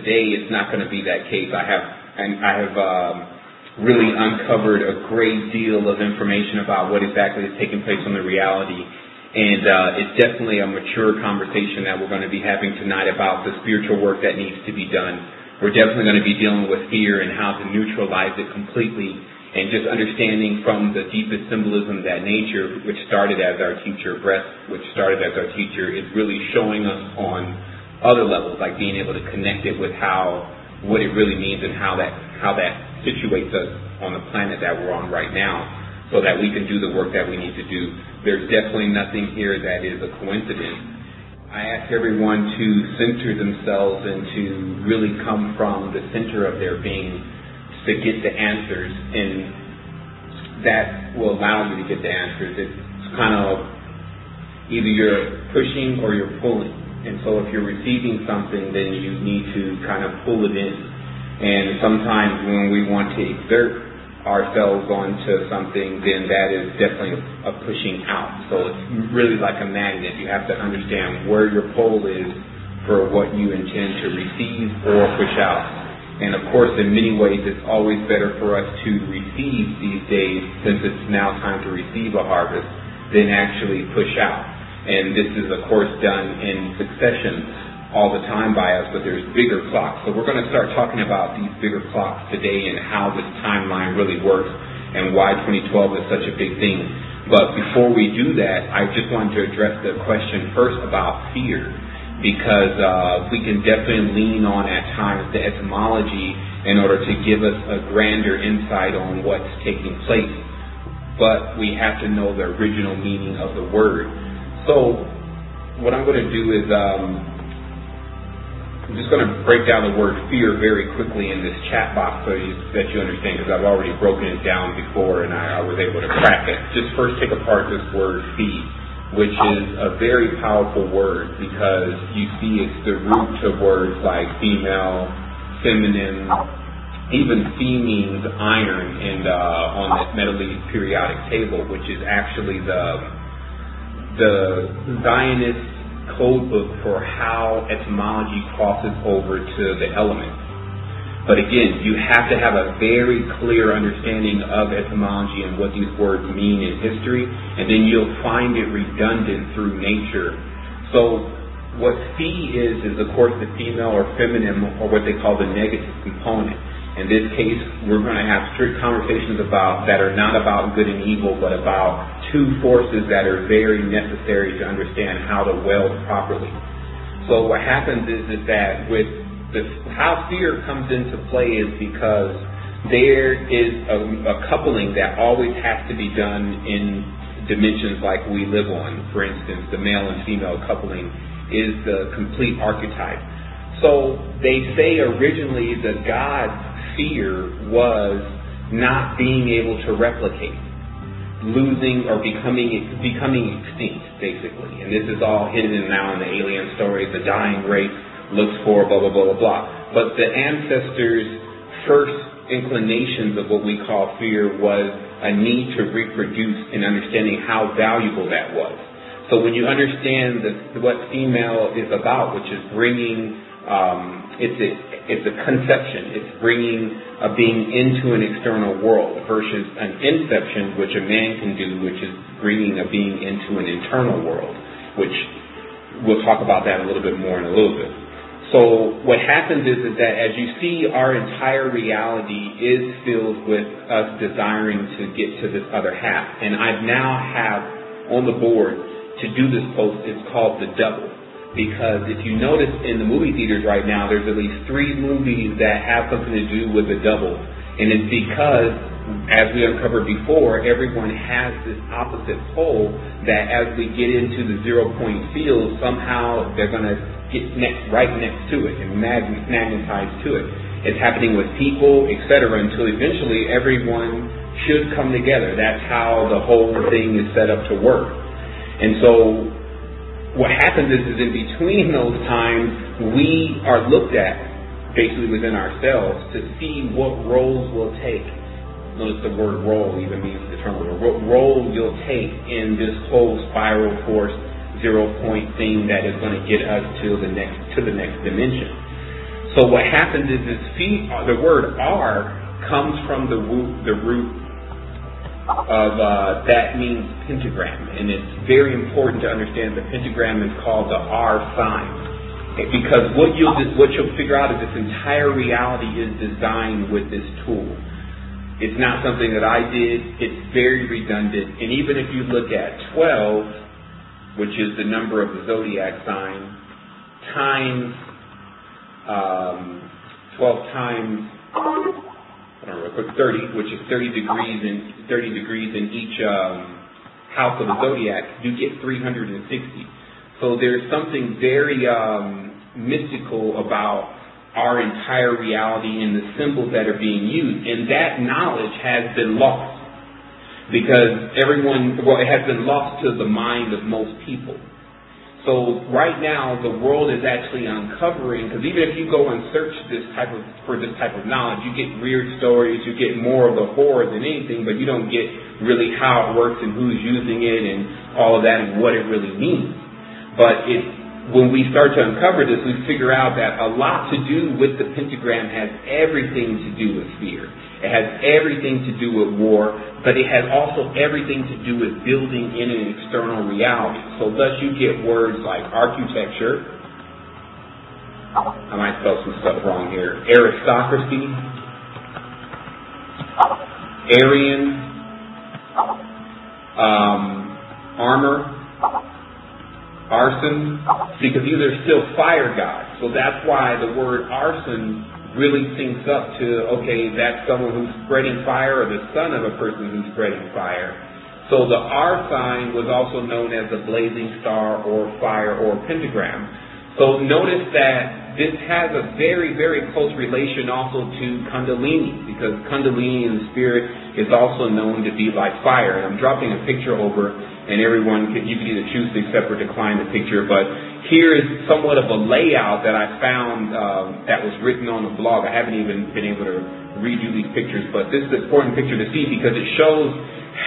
Today, it's not going to be that case. I have, and I have um, really uncovered a great deal of information about what exactly is taking place on the reality. And uh, it's definitely a mature conversation that we're going to be having tonight about the spiritual work that needs to be done. We're definitely going to be dealing with fear and how to neutralize it completely and just understanding from the deepest symbolism that nature, which started as our teacher, breath, which started as our teacher, is really showing us on other levels, like being able to connect it with how what it really means and how that how that situates us on the planet that we're on right now, so that we can do the work that we need to do. There's definitely nothing here that is a coincidence. I ask everyone to center themselves and to really come from the center of their being to get the answers, and that will allow you to get the answers. It's kind of either you're pushing or you're pulling and so if you're receiving something, then you need to kind of pull it in. And sometimes when we want to exert ourselves onto something, then that is definitely a, pushing out. So it's really like a magnet. You have to understand where your pole is for what you intend to receive or push out. And of course, in many ways, it's always better for us to receive these days, since it's now time to receive a harvest, than actually push out. And this is, of course, done in succession all the time by us, but there's bigger clocks. So we're going to start talking about these bigger clocks today and how this timeline really works and why 2012 is such a big thing. But before we do that, I just wanted to address the question first about fear, because uh, we can definitely lean on at times the etymology in order to give us a grander insight on what's taking place. But we have to know the original meaning of the word. So what I'm going to do is um, I'm just going to break down the word fear very quickly in this chat box so you, that you understand because I've already broken it down before and I, I was able to crack it. Just first take apart this word fee, which is a very powerful word because you see it's the root of words like female, feminine, even Fe means iron and uh, on the Mendeleev periodic table, which is actually the the Zionist code book for how etymology crosses over to the elements. But again, you have to have a very clear understanding of etymology and what these words mean in history, and then you'll find it redundant through nature. So what fee is, is of course the female or feminine, or what they call the negative component. In this case, we're going to have strict conversations about that are not about good and evil, but about two forces that are very necessary to understand how to weld properly. So what happens is, is that with how fear comes into play is because there is a, a coupling that always has to be done in dimensions like we live on. For instance, the male and female coupling is the complete archetype. So they say originally the gods fear was not being able to replicate, losing or becoming becoming extinct, basically. And this is all hidden now in the alien story. The dying race looks for blah blah blah blah blah. But the ancestors' first inclinations of what we call fear was a need to reproduce and understanding how valuable that was. So when you understand the, what female is about, which is bringing um, it's it's a conception. It's bringing a being into an external world versus an inception, which a man can do, which is bringing a being into an internal world, which we'll talk about that a little bit more in a little bit. So what happens is, is that as you see, our entire reality is filled with us desiring to get to this other half. And I now have on the board to do this post, it's called the double because if you notice in the movie theaters right now, there's at least three movies that have something to do with the double. And it's because, as we uncovered before, everyone has this opposite pole that as we get into the zero point field, somehow they're going to get next, right next to it and magnetized to it. It's happening with people, etc., until eventually everyone should come together. That's how the whole thing is set up to work. And so what happens is, is in between those times, we are looked at basically within ourselves to see what roles we'll take. Notice the word role even means determine what role you'll take in this whole spiral force zero point thing that is going to get us to the next to the next dimension. So what happens is this the word "r" comes from the root, the root of uh, that means pentagram, and it's very important to understand the pentagram is called the R sign because what you'll what you'll figure out is this entire reality is designed with this tool. It's not something that I did. It's very redundant, and even if you look at 12, which is the number of the zodiac sign, times um, 12 times I don't know, real quick, 30, which is 30 degrees in 30 degrees in each um, house of the zodiac, you get 360. So there's something very um, mystical about our entire reality and the symbols that are being used, and that knowledge has been lost because everyone, well, it has been lost to the mind of most people. So right now, the world is actually uncovering because even if you go and search this type of for this type of knowledge, you get weird stories, you get more of the horror than anything, but you don't get really how it works and who's using it and all of that and what it really means. But it when we start to uncover this, we figure out that a lot to do with the pentagram has everything to do with fear. It has everything to do with war, but it has also everything to do with building in an external reality. So thus you get words like architecture. I might spell some stuff wrong here. Aristocracy. Aryan. Um, armor arson, because these are still fire gods. So that's why the word arson really syncs up to, okay, that's someone who's spreading fire or the son of a person who's spreading fire. So the R sign was also known as the blazing star or fire or pentagram. So notice that this has a very, very close relation also to Kundalini, because Kundalini in the spirit is also known to be like fire. And I'm dropping a picture over and everyone can, you can either choose to accept or decline the picture. But here is somewhat of a layout that I found um, that was written on a blog. I haven't even been able to redo these pictures, but this is an important picture to see because it shows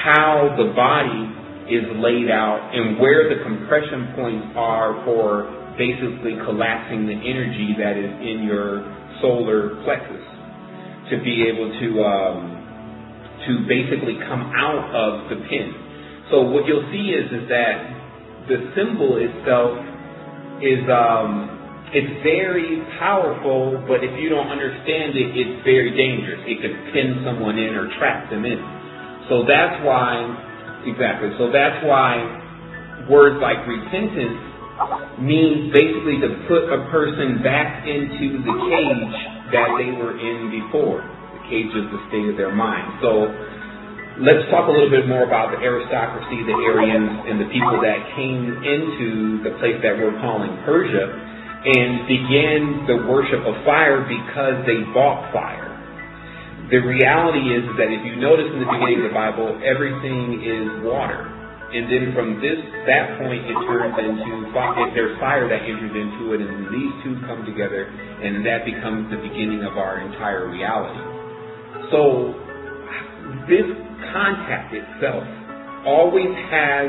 how the body is laid out and where the compression points are for basically collapsing the energy that is in your solar plexus to be able to um, to basically come out of the pin. So what you'll see is is that the symbol itself is um, it's very powerful, but if you don't understand it, it's very dangerous. It could pin someone in or trap them in. So that's why, exactly. So that's why words like repentance means basically to put a person back into the cage that they were in before. The cage is the state of their mind. So Let's talk a little bit more about the aristocracy, the Aryans, and the people that came into the place that we're calling Persia and began the worship of fire because they bought fire. The reality is that if you notice in the beginning of the Bible, everything is water. And then from this that point it turns into if there's fire that enters into it and these two come together and that becomes the beginning of our entire reality. So this contact itself always has,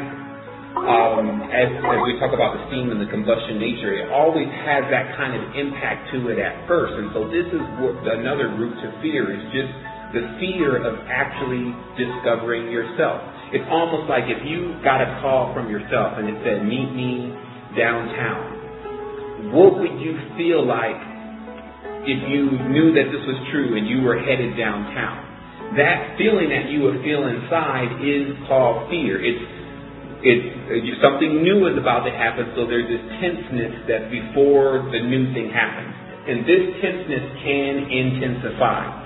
um, as, as we talk about the steam and the combustion nature, it always has that kind of impact to it at first. And so this is what another root to fear is just the fear of actually discovering yourself. It's almost like if you got a call from yourself and it said, meet me downtown, what would you feel like if you knew that this was true and you were headed downtown? That feeling that you would feel inside is called fear. It's it's something new is about to happen, so there's this tenseness that before the new thing happens, and this tenseness can intensify.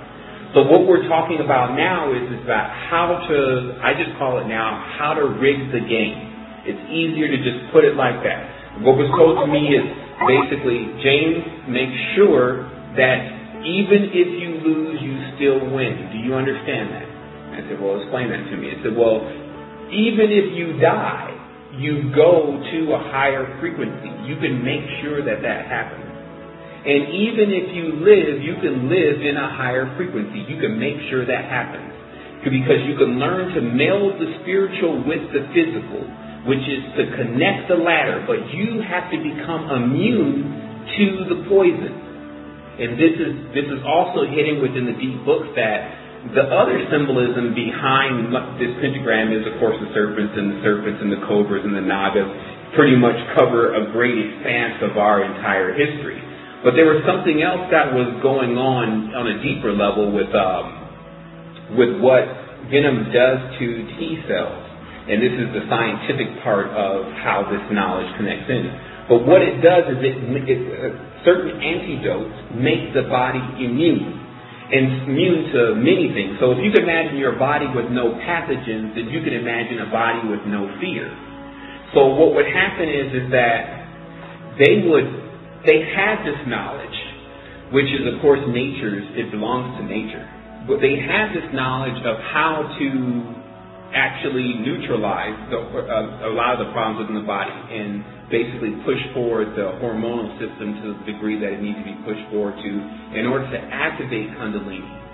So what we're talking about now is, is about how to, I just call it now, how to rig the game. It's easier to just put it like that. What was told to me is basically, James, make sure that even if you lose, you still win. Do you understand that? I said, well, explain that to me. I said, well, even if you die, you go to a higher frequency. You can make sure that that happens. And even if you live, you can live in a higher frequency. You can make sure that happens. Because you can learn to meld the spiritual with the physical, which is to connect the latter, but you have to become immune to the poison. And this is this is also hidden within the deep books that the other symbolism behind this pentagram is, of course, the serpents and the serpents and the cobras and the nagas pretty much cover a great expanse of our entire history. But there was something else that was going on on a deeper level with um, with what venom does to T cells, and this is the scientific part of how this knowledge connects in. But what it does is it, it certain antidotes make the body immune and immune to many things. So if you can imagine your body with no pathogens, then you can imagine a body with no fear. So what would happen is is that they would they had this knowledge, which is of course nature's. It belongs to nature, but they had this knowledge of how to actually neutralize the, uh, a lot of the problems within the body and basically push forward the hormonal system to the degree that it needs to be pushed forward to in order to activate Kundalini.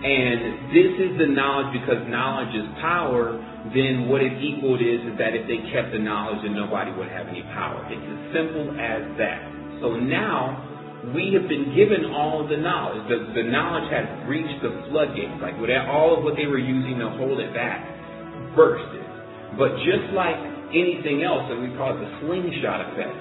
And this is the knowledge because knowledge is power, then what it equaled is, is that if they kept the knowledge, then nobody would have any power. It's as simple as that. So now, we have been given all the knowledge. The, the knowledge has reached the floodgates. Like with all of what they were using to hold it back, bursted. But just like anything else, and we call it the slingshot effect.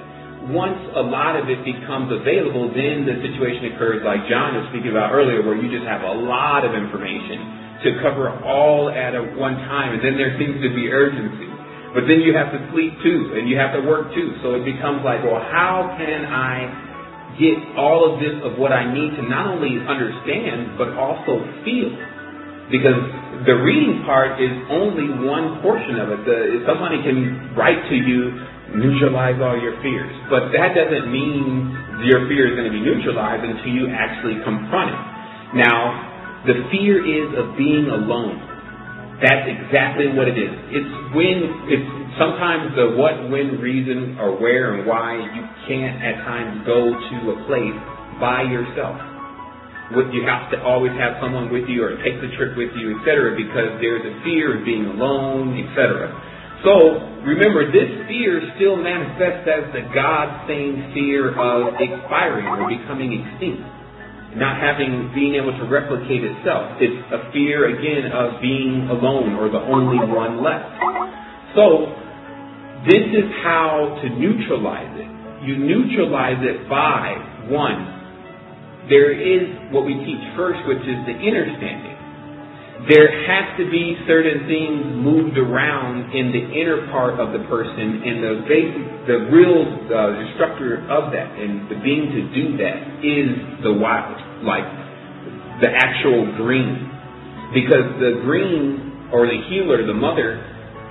Once a lot of it becomes available, then the situation occurs like John was speaking about earlier, where you just have a lot of information to cover all at a one time, and then there seems to be urgency. But then you have to sleep too, and you have to work too. So it becomes like, well, how can I get all of this of what I need to not only understand, but also feel? Because the reading part is only one portion of it. The, somebody can write to you, neutralize all your fears. But that doesn't mean your fear is going to be neutralized until you actually confront it. Now, the fear is of being alone. That's exactly what it is. It's when, it's sometimes the what, when, reason, or where, and why you can't at times go to a place by yourself you have to always have someone with you or take the trip with you, etc., because there's a fear of being alone, etc. So remember, this fear still manifests as the God-same fear of expiring or becoming extinct, not having being able to replicate itself. It's a fear again of being alone or the only one left. So this is how to neutralize it. You neutralize it by one there is what we teach first, which is the inner standing. There has to be certain things moved around in the inner part of the person, and the basic, the real uh, the structure of that, and the being to do that is the wild, like the actual green, because the green or the healer, the mother,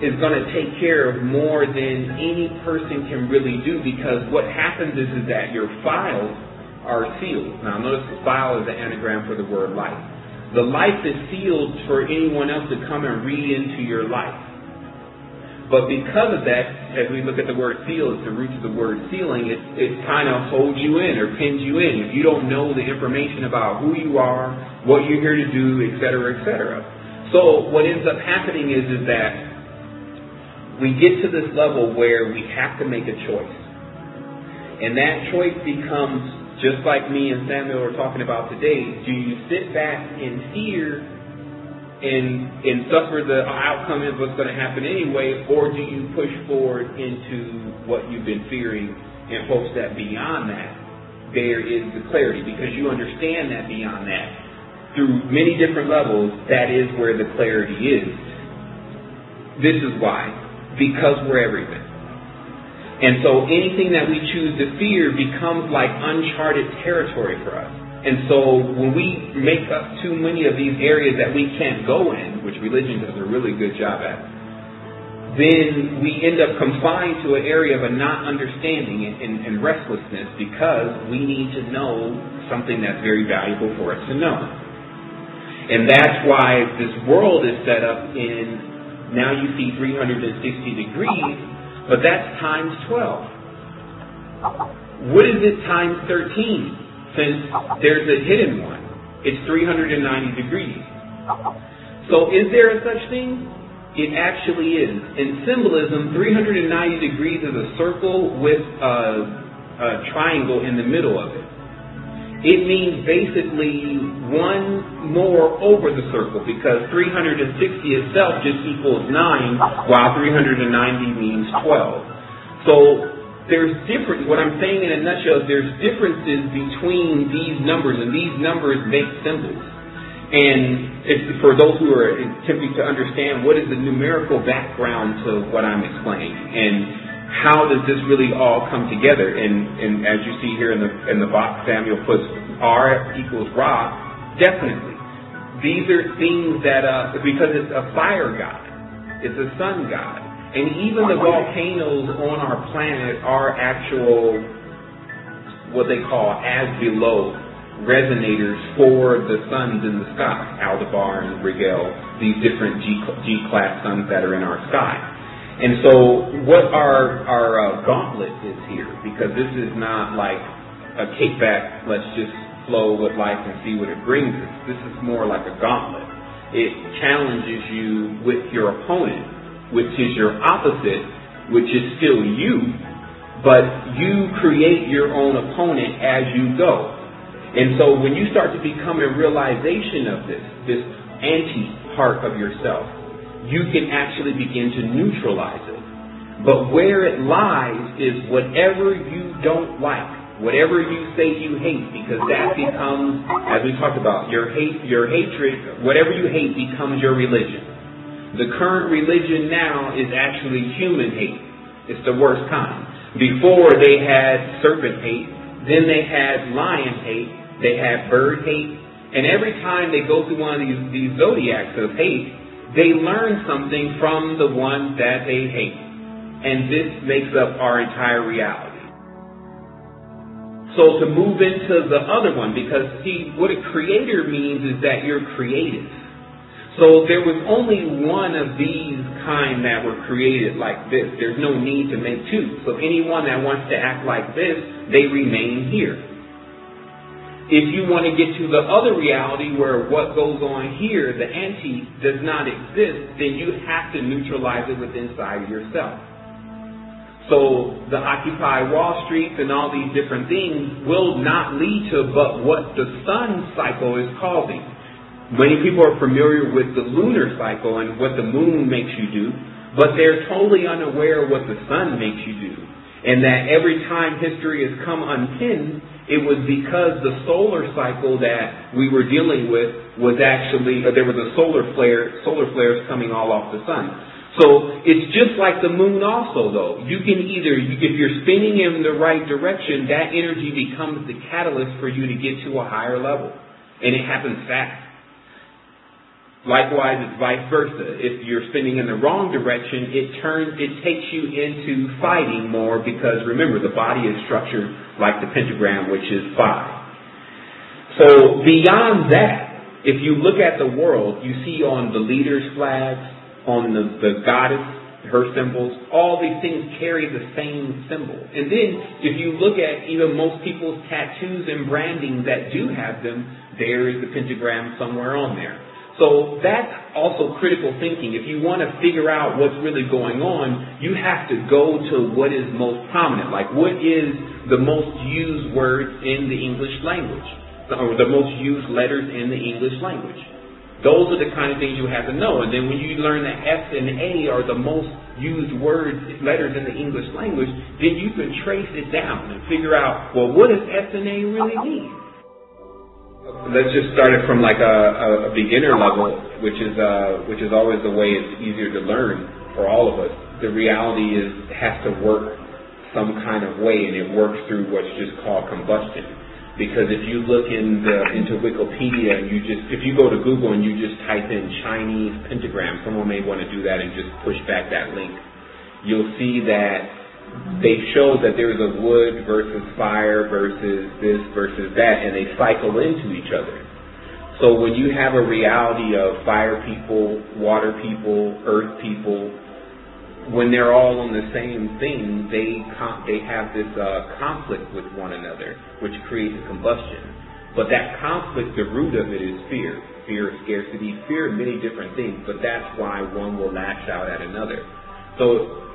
is going to take care of more than any person can really do because what happens is, is that your files are sealed. Now notice the file is the anagram for the word life. The life is sealed for anyone else to come and read into your life. But because of that, as we look at the word seal, it's the root of the word sealing, it, it kind of holds you in or pins you in. If you don't know the information about who you are, what you're here to do, et cetera, et cetera. So what ends up happening is, is that we get to this level where we have to make a choice. And that choice becomes just like me and Samuel are talking about today, do you sit back in fear and and suffer the outcome of what's going to happen anyway, or do you push forward into what you've been fearing in hopes that beyond that there is the clarity because you understand that beyond that through many different levels that is where the clarity is. This is why because we're everything. And so anything that we choose to fear becomes like uncharted territory for us. And so when we make up too many of these areas that we can't go in, which religion does a really good job at, then we end up confined to an area of a not understanding and, and, and restlessness because we need to know something that's very valuable for us to know. And that's why this world is set up in now you see 360 degrees but that's times 12. What is it times 13? Since there's a hidden one. It's 390 degrees. So is there a such thing? It actually is. In symbolism, 390 degrees is a circle with a, a triangle in the middle of it. It means basically one more over the circle because 360 itself just equals 9, while 390 means 12. So there's different, what I'm saying in a nutshell is there's differences between these numbers, and these numbers make symbols. And for those who are attempting to understand what is the numerical background to what I'm explaining, and how does this really all come together? And, and as you see here in the in the box, Samuel puts R equals Ra. Definitely, these are things that uh, because it's a fire god, it's a sun god, and even the volcanoes on our planet are actual what they call as below resonators for the suns in the sky, Aldebaran Rigel, these different G, G class suns that are in our sky. And so, what our our uh, gauntlet is here, because this is not like a kickback. Let's just flow with life and see what it brings us. This is more like a gauntlet. It challenges you with your opponent, which is your opposite, which is still you, but you create your own opponent as you go. And so, when you start to become a realization of this, this anti part of yourself, you can actually begin to neutralize it. But where it lies is whatever you don't like, whatever you say you hate, because that becomes, as we talked about, your hate, your hatred, whatever you hate becomes your religion. The current religion now is actually human hate. It's the worst kind. Before they had serpent hate, then they had lion hate, they had bird hate, and every time they go through one of these, these zodiacs of hate, they learn something from the one that they hate. And this makes up our entire reality. So to move into the other one, because see, what a creator means is that you're creative. So there was only one of these kind that were created like this. There's no need to make two. So anyone that wants to act like this, they remain here. If you want to get to the other reality where what goes on here, the anti, does not exist, then you have to neutralize it within inside yourself. So the Occupy Wall Street and all these different things will not lead to but what the sun cycle is causing. Many people are familiar with the lunar cycle and what the moon makes you do, but they're totally unaware of what the sun makes you do. And that every time history has come unpinned, it was because the solar cycle that we were dealing with was actually uh, there was a solar flare, solar flares coming all off the sun. So it's just like the moon also though. You can either, if you're spinning in the right direction, that energy becomes the catalyst for you to get to a higher level. And it happens fast. Likewise, it's vice versa. If you're spinning in the wrong direction, it turns, it takes you into fighting more because remember, the body is structured like the pentagram, which is five. So beyond that, if you look at the world, you see on the leaders' flags, on the, the goddess, her symbols, all these things carry the same symbol. And then if you look at even most people's tattoos and branding that do have them, there is the pentagram somewhere on there. So that's also critical thinking. If you want to figure out what's really going on, you have to go to what is most prominent. Like what is the most used words in the English language? Or the most used letters in the English language. Those are the kind of things you have to know. And then when you learn that S and A are the most used words, letters in the English language, then you can trace it down and figure out, well, what does S and A really mean? Let's just start it from like a, a beginner level, which is uh, which is always the way it's easier to learn for all of us. The reality is it has to work some kind of way, and it works through what's just called combustion. Because if you look in the, into Wikipedia and you just if you go to Google and you just type in Chinese pentagram, someone may want to do that and just push back that link. You'll see that they show that there's a wood versus fire versus this versus that, and they cycle into each other. So when you have a reality of fire people, water people, earth people, when they're all on the same thing, they they have this uh, conflict with one another, which creates a combustion. But that conflict, the root of it is fear, fear of scarcity, fear of many different things. But that's why one will lash out at another. So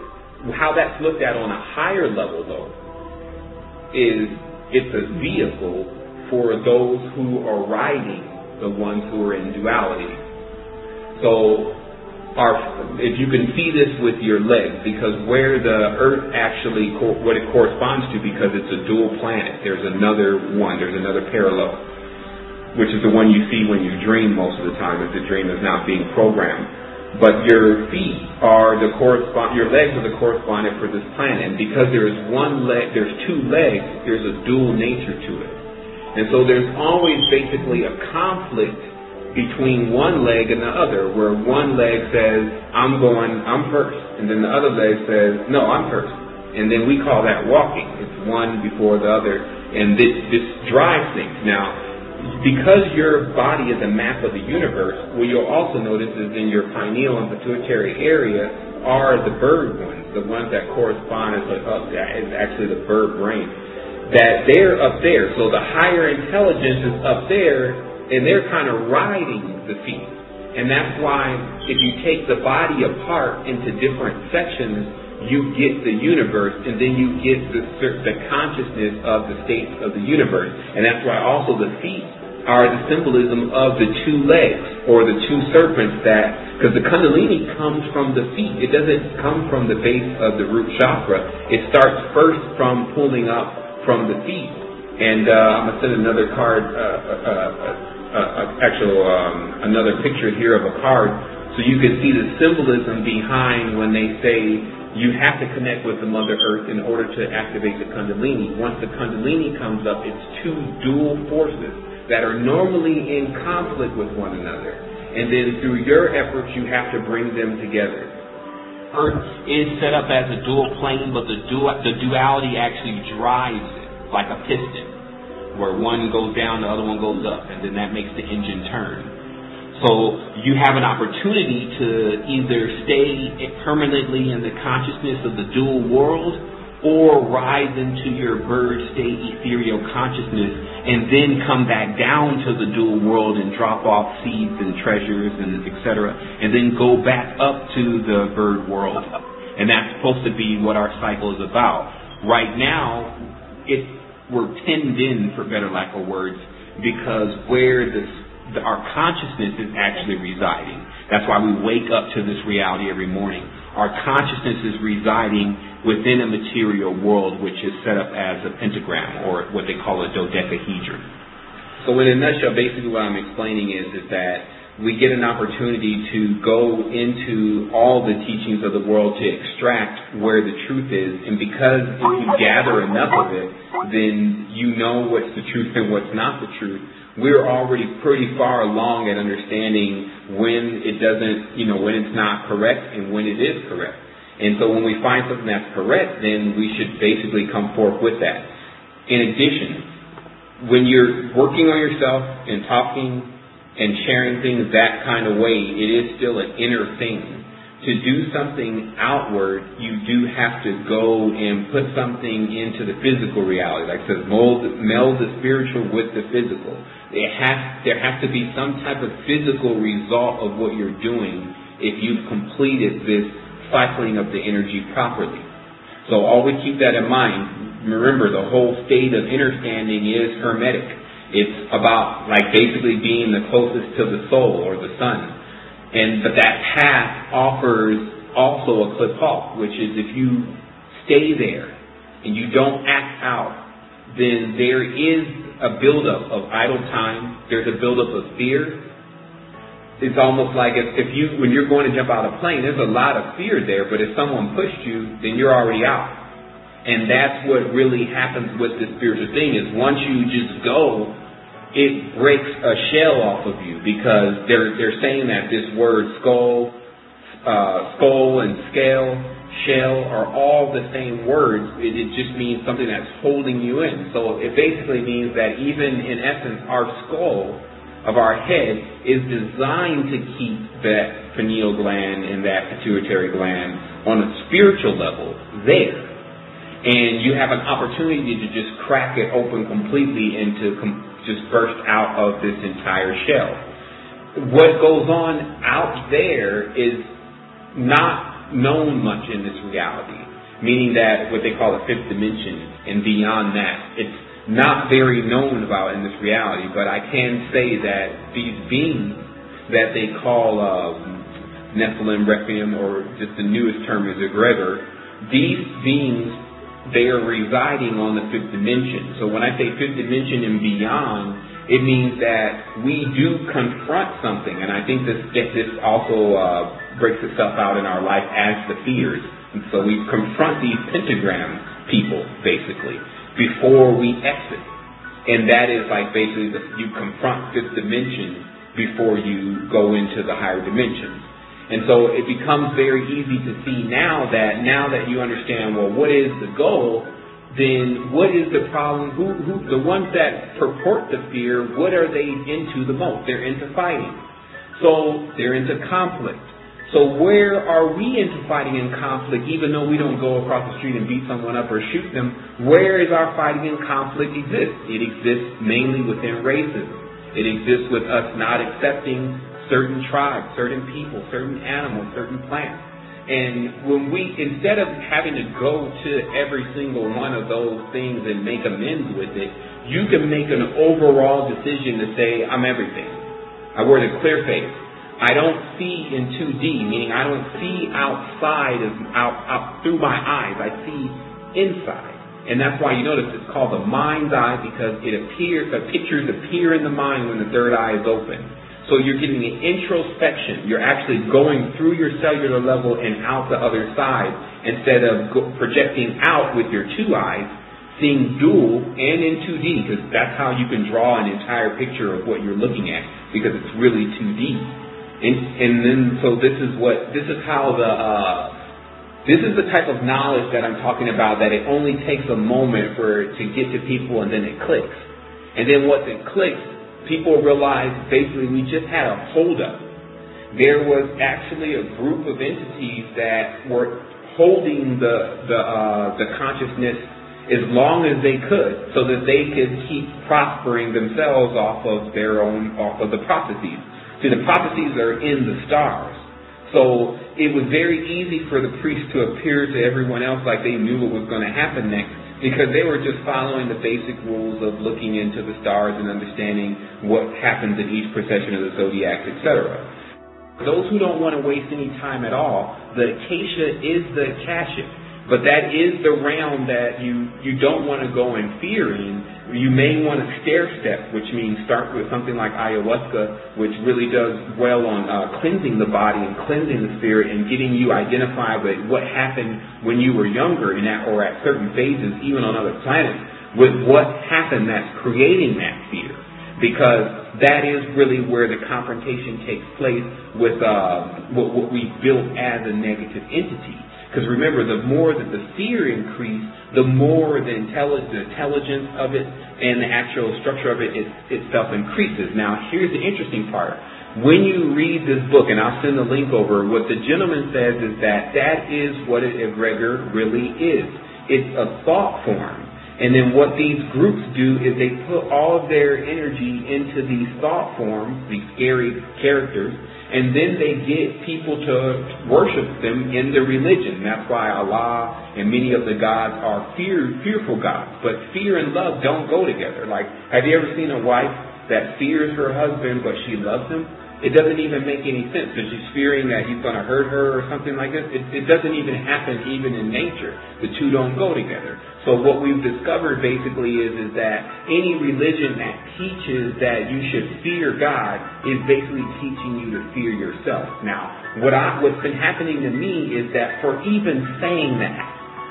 how that's looked at on a higher level, though, is it's a vehicle for those who are riding the ones who are in duality. So our, if you can see this with your legs, because where the Earth actually, what it corresponds to, because it's a dual planet, there's another one, there's another parallel, which is the one you see when you dream most of the time, if the dream is not being programmed. But your feet are the correspond, your legs are the correspondent for this planet, and because there is one leg, there's two legs, there's a dual nature to it. And so there's always basically a conflict between one leg and the other, where one leg says, I'm going, I'm first, and then the other leg says, no, I'm first. And then we call that walking. It's one before the other, and this, this drives things. Now, because your body is a map of the universe, what you'll also notice is in your pineal and pituitary area are the bird ones, the ones that correspond as, uh, is actually the bird brain. That they're up there. So the higher intelligence is up there, and they're kind of riding the feet. And that's why if you take the body apart into different sections, you get the universe, and then you get the, the consciousness of the states of the universe. And that's why also the feet are the symbolism of the two legs or the two serpents that, because the Kundalini comes from the feet. It doesn't come from the base of the root chakra. It starts first from pulling up from the feet. And uh, I'm going to send another card, uh, uh, uh uh, actual um, another picture here of a card, so you can see the symbolism behind when they say you have to connect with the Mother Earth in order to activate the Kundalini. Once the Kundalini comes up, it's two dual forces that are normally in conflict with one another. And then through your efforts, you have to bring them together. Earth is set up as a dual plane, but the, du- the duality actually drives it like a piston where one goes down, the other one goes up, and then that makes the engine turn. So you have an opportunity to either stay permanently in the consciousness of the dual world or rise into your bird state ethereal consciousness and then come back down to the dual world and drop off seeds and treasures and etc. and then go back up to the bird world. And that's supposed to be what our cycle is about. Right now, it we're pinned in, for better lack of words, because where the, our consciousness is actually residing. That's why we wake up to this reality every morning. Our consciousness is residing within a material world which is set up as a pentagram or what they call a dodecahedron. So in a nutshell, basically what I'm explaining is, is that we get an opportunity to go into all the teachings of the world to extract where the truth is. And because if you gather enough of it, then you know what's the truth and what's not the truth. We're already pretty far along at understanding when it doesn't, you know, when it's not correct and when it is correct. And so when we find something that's correct, then we should basically come forth with that. In addition, when you're working on yourself and talking and sharing things that kind of way, it is still an inner thing. To do something outward, you do have to go and put something into the physical reality. Like I said, mold, meld the spiritual with the physical. It has, there has to be some type of physical result of what you're doing if you've completed this cycling of the energy properly. So always keep that in mind. Remember, the whole state of understanding is hermetic. It's about like basically being the closest to the soul or the sun. And but that path offers also a clip off, which is if you stay there and you don't act out, then there is a buildup of idle time. There's a buildup of fear. It's almost like if, if you when you're going to jump out of a plane, there's a lot of fear there, but if someone pushed you, then you're already out. And that's what really happens with this spiritual thing is once you just go, it breaks a shell off of you because they're they're saying that this word skull, uh, skull and scale, shell are all the same words. It, it just means something that's holding you in. So it basically means that even in essence, our skull of our head is designed to keep that pineal gland and that pituitary gland on a spiritual level there. And you have an opportunity to just crack it open completely and to com- just burst out of this entire shell. What goes on out there is not known much in this reality, meaning that what they call the fifth dimension and beyond that, it's not very known about in this reality, but I can say that these beings that they call uh, Nephilim, Rephaim, or just the newest term is egregor, these beings, they are residing on the fifth dimension. So when I say fifth dimension and beyond, it means that we do confront something, and I think this this also uh, breaks itself out in our life as the fears. And so we confront these pentagram people, basically before we exit. And that is like basically the, you confront this dimension before you go into the higher dimensions. And so it becomes very easy to see now that now that you understand well what is the goal, then what is the problem? Who, who the ones that purport the fear? What are they into the most? They're into fighting. So they're into conflict. So where are we into fighting in conflict, even though we don't go across the street and beat someone up or shoot them? Where is our fighting in conflict exist? It exists mainly within racism. It exists with us not accepting certain tribes, certain people, certain animals, certain plants. And when we, instead of having to go to every single one of those things and make amends with it, you can make an overall decision to say, I'm everything. I wear the clear face. I don't see in 2D, meaning I don't see outside of out, out through my eyes. I see inside. And that's why you notice it's called the mind's eye because it appears, the pictures appear in the mind when the third eye is open. So you're getting an introspection. You're actually going through your cellular level and out the other side instead of projecting out with your two eyes, seeing dual and in 2D because that's how you can draw an entire picture of what you're looking at because it's really 2D. And, and then, so this is what, this is how the, uh, this is the type of knowledge that I'm talking about that it only takes a moment for to get to people and then it clicks. And then once it clicks, people realize basically we just had a holdup. There was actually a group of entities that were holding the the uh, the consciousness as long as they could, so that they could keep prospering themselves off of their own off of the processes. See, the prophecies are in the stars. So it was very easy for the priests to appear to everyone else like they knew what was going to happen next because they were just following the basic rules of looking into the stars and understanding what happens in each procession of the zodiacs, etc. Those who don't want to waste any time at all, the acacia is the akashic. But that is the realm that you, you don't want to go in fear in. You may want to stair step, which means start with something like ayahuasca, which really does well on uh, cleansing the body and cleansing the spirit and getting you identified with what happened when you were younger in that, or at certain phases, even on other planets, with what happened that's creating that fear. Because that is really where the confrontation takes place with uh, what, what we built as a negative entity. Because remember, the more that the fear increased, the more the, the intelligence of it and the actual structure of it, it itself increases. Now, here's the interesting part. When you read this book, and I'll send the link over, what the gentleman says is that that is what an egregor really is. It's a thought form. And then what these groups do is they put all of their energy into these thought forms, these scary characters, and then they get people to worship them in their religion. That's why Allah and many of the gods are fear, fearful gods. But fear and love don't go together. Like, have you ever seen a wife that fears her husband but she loves him? It doesn't even make any sense she's fearing that he's going to hurt her or something like this. It, it doesn't even happen even in nature. The two don't go together. So what we've discovered basically is, is that any religion that teaches that you should fear God is basically teaching you to fear yourself. Now, what I, what's been happening to me is that for even saying that,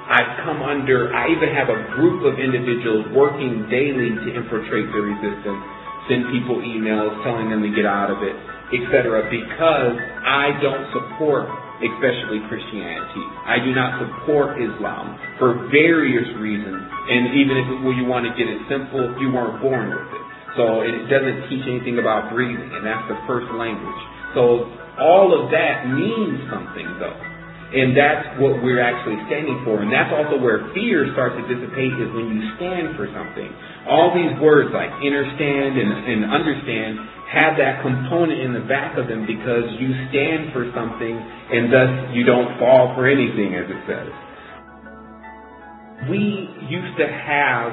I've come under, I even have a group of individuals working daily to infiltrate the resistance, send people emails telling them to get out of it, etc., because I don't support especially Christianity. I do not support Islam for various reasons, and even if well, you want to get it simple, you weren't born with it. So it doesn't teach anything about breathing, and that's the first language. So all of that means something, though. And that's what we're actually standing for. And that's also where fear starts to dissipate is when you stand for something. All these words like understand and, and understand have that component in the back of them because you stand for something and thus you don't fall for anything, as it says. We used to have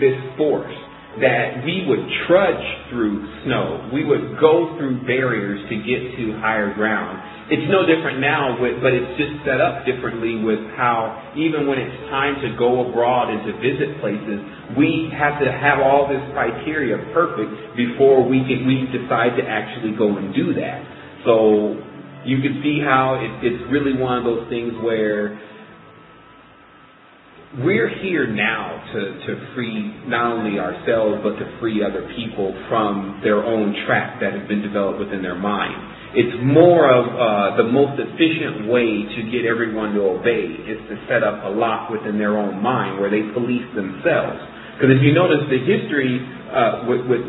this force that we would trudge through snow. We would go through barriers to get to higher ground. It's no different now, with, but it's just set up differently with how even when it's time to go abroad and to visit places, we have to have all this criteria perfect before we can we decide to actually go and do that. So you can see how it, it's really one of those things where we're here now to, to free not only ourselves, but to free other people from their own trap that has been developed within their mind. It's more of uh, the most efficient way to get everyone to obey is to set up a lock within their own mind where they police themselves. Because if you notice the history uh, with, with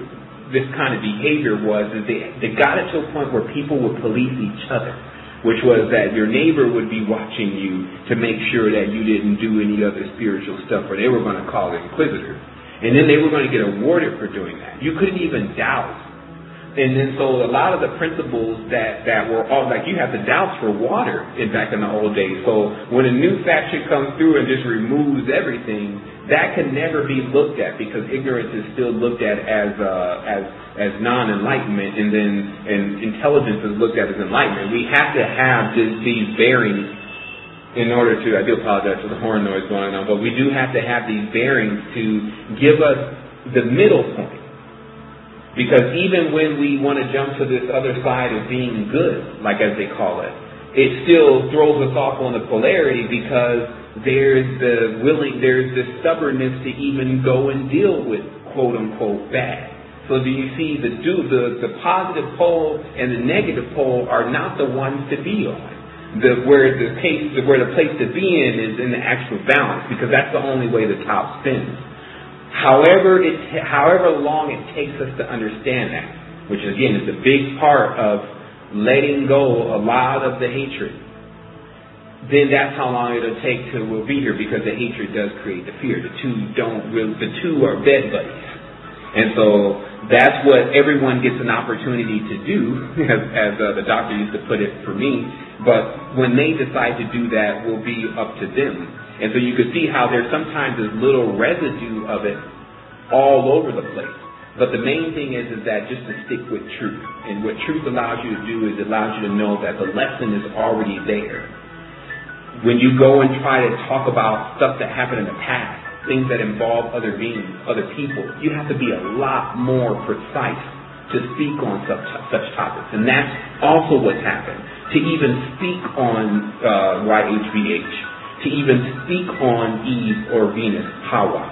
this kind of behavior was is they, they got it to a point where people would police each other which was that your neighbor would be watching you to make sure that you didn't do any other spiritual stuff, or they were going to call the inquisitor. And then they were going to get awarded for doing that. You couldn't even doubt. And then so a lot of the principles that, that were all, like you have the doubts for water in back in the old days. So when a new faction comes through and just removes everything, that can never be looked at because ignorance is still looked at as uh, as as non-enlightenment, and then and intelligence is looked at as enlightenment. We have to have this, these bearings in order to. I do apologize for the horn noise going on, but we do have to have these bearings to give us the middle point. Because even when we want to jump to this other side of being good, like as they call it, it still throws us off on the polarity because there's the willing, there's the stubbornness to even go and deal with quote unquote bad. So do you see the do the, the positive pole and the negative pole are not the ones to be on. The where the case where the place to be in is in the actual balance because that's the only way the top spins. However it however long it takes us to understand that, which again is a big part of letting go a lot of the hatred, then that's how long it'll take to we'll be here because the hatred does create the fear. The two don't really, the two are bed buddies. And so that's what everyone gets an opportunity to do, as, as uh, the doctor used to put it for me. But when they decide to do that, will be up to them. And so you can see how there's sometimes this little residue of it all over the place. But the main thing is, is that just to stick with truth. And what truth allows you to do is it allows you to know that the lesson is already there. When you go and try to talk about stuff that happened in the past, things that involve other beings, other people, you have to be a lot more precise to speak on such, such topics. And that's also what's happened. To even speak on uh, YHVH, to even speak on Eve or Venus, Hawa,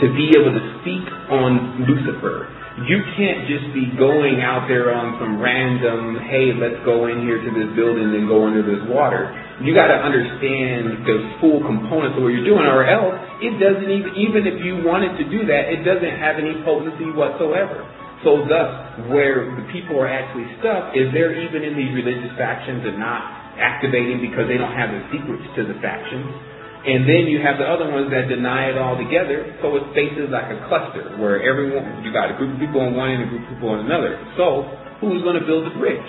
to be able to speak on Lucifer. You can't just be going out there on some random, hey, let's go in here to this building and go under this water. You got to understand the full components of what you're doing, or else it doesn't even, even if you wanted to do that, it doesn't have any potency whatsoever. So thus, where the people are actually stuck is they're even in these religious factions and not activating because they don't have the secrets to the factions and then you have the other ones that deny it altogether. So it's basically like a cluster where everyone, you got a group of people on one end, a group of people on another. So who's going to build the bridge?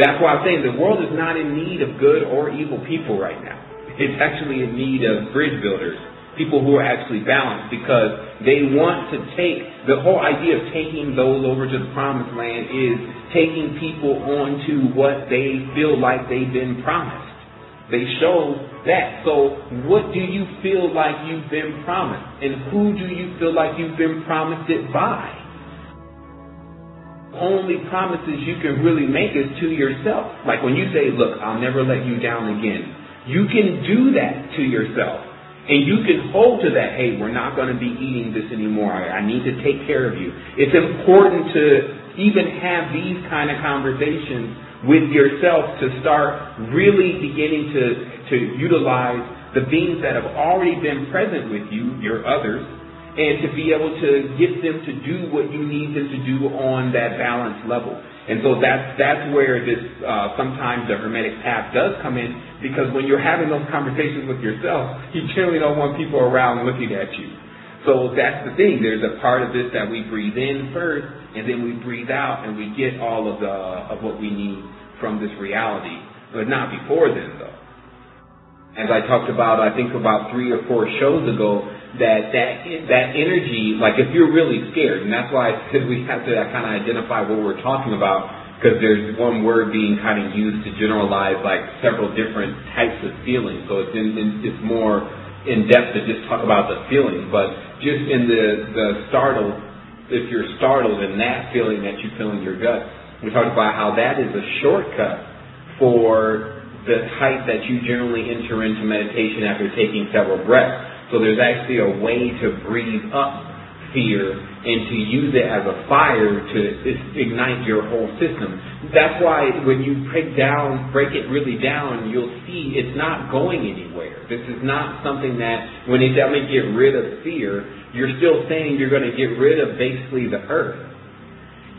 That's why I'm saying the world is not in need of good or evil people right now. It's actually in need of bridge builders, people who are actually balanced because they want to take, the whole idea of taking those over to the promised land is taking people onto what they feel like they've been promised. They show that. So, what do you feel like you've been promised? And who do you feel like you've been promised it by? Only promises you can really make is to yourself. Like when you say, Look, I'll never let you down again. You can do that to yourself. And you can hold to that, hey, we're not going to be eating this anymore. I, I need to take care of you. It's important to even have these kind of conversations with yourself to start really beginning to, to utilize the beings that have already been present with you, your others, and to be able to get them to do what you need them to do on that balance level. And so that's that's where this uh, sometimes the hermetic path does come in because when you're having those conversations with yourself, you generally don't want people around looking at you. So that's the thing. There's a part of this that we breathe in first, and then we breathe out and we get all of the of what we need from this reality, but not before then though. As I talked about, I think about three or four shows ago, that that that energy, like if you're really scared, and that's why I said we have to kind of identify what we're talking about, because there's one word being kind of used to generalize like several different types of feelings. So it's in, it's more in depth to just talk about the feelings, but just in the the startled, if you're startled in that feeling that you feel in your gut, we talked about how that is a shortcut for the height that you generally enter into meditation after taking several breaths. So there's actually a way to breathe up fear and to use it as a fire to ignite your whole system. That's why when you break down, break it really down, you'll see it's not going anywhere. This is not something that when they tell me get rid of fear, you're still saying you're going to get rid of basically the earth.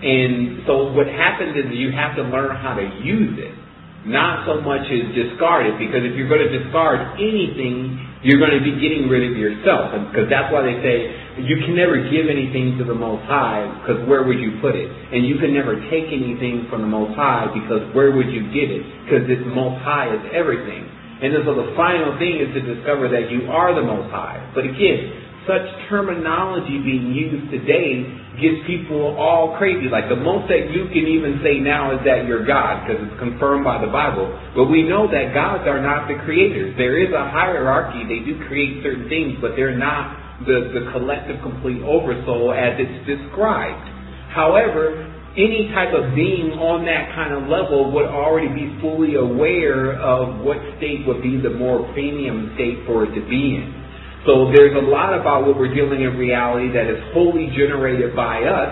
And so what happens is you have to learn how to use it not so much as discard it, because if you're going to discard anything, you're going to be getting rid of yourself. Because that's why they say you can never give anything to the Most High, because where would you put it? And you can never take anything from the Most High, because where would you get it? Because the Most High is everything. And so the final thing is to discover that you are the Most High. But again, such terminology being used today gets people all crazy. Like the most that you can even say now is that you're God because it's confirmed by the Bible. But we know that gods are not the creators. There is a hierarchy. They do create certain things, but they're not the, the collective complete oversoul as it's described. However, any type of being on that kind of level would already be fully aware of what state would be the more premium state for it to be in. So there's a lot about what we're dealing in reality that is wholly generated by us,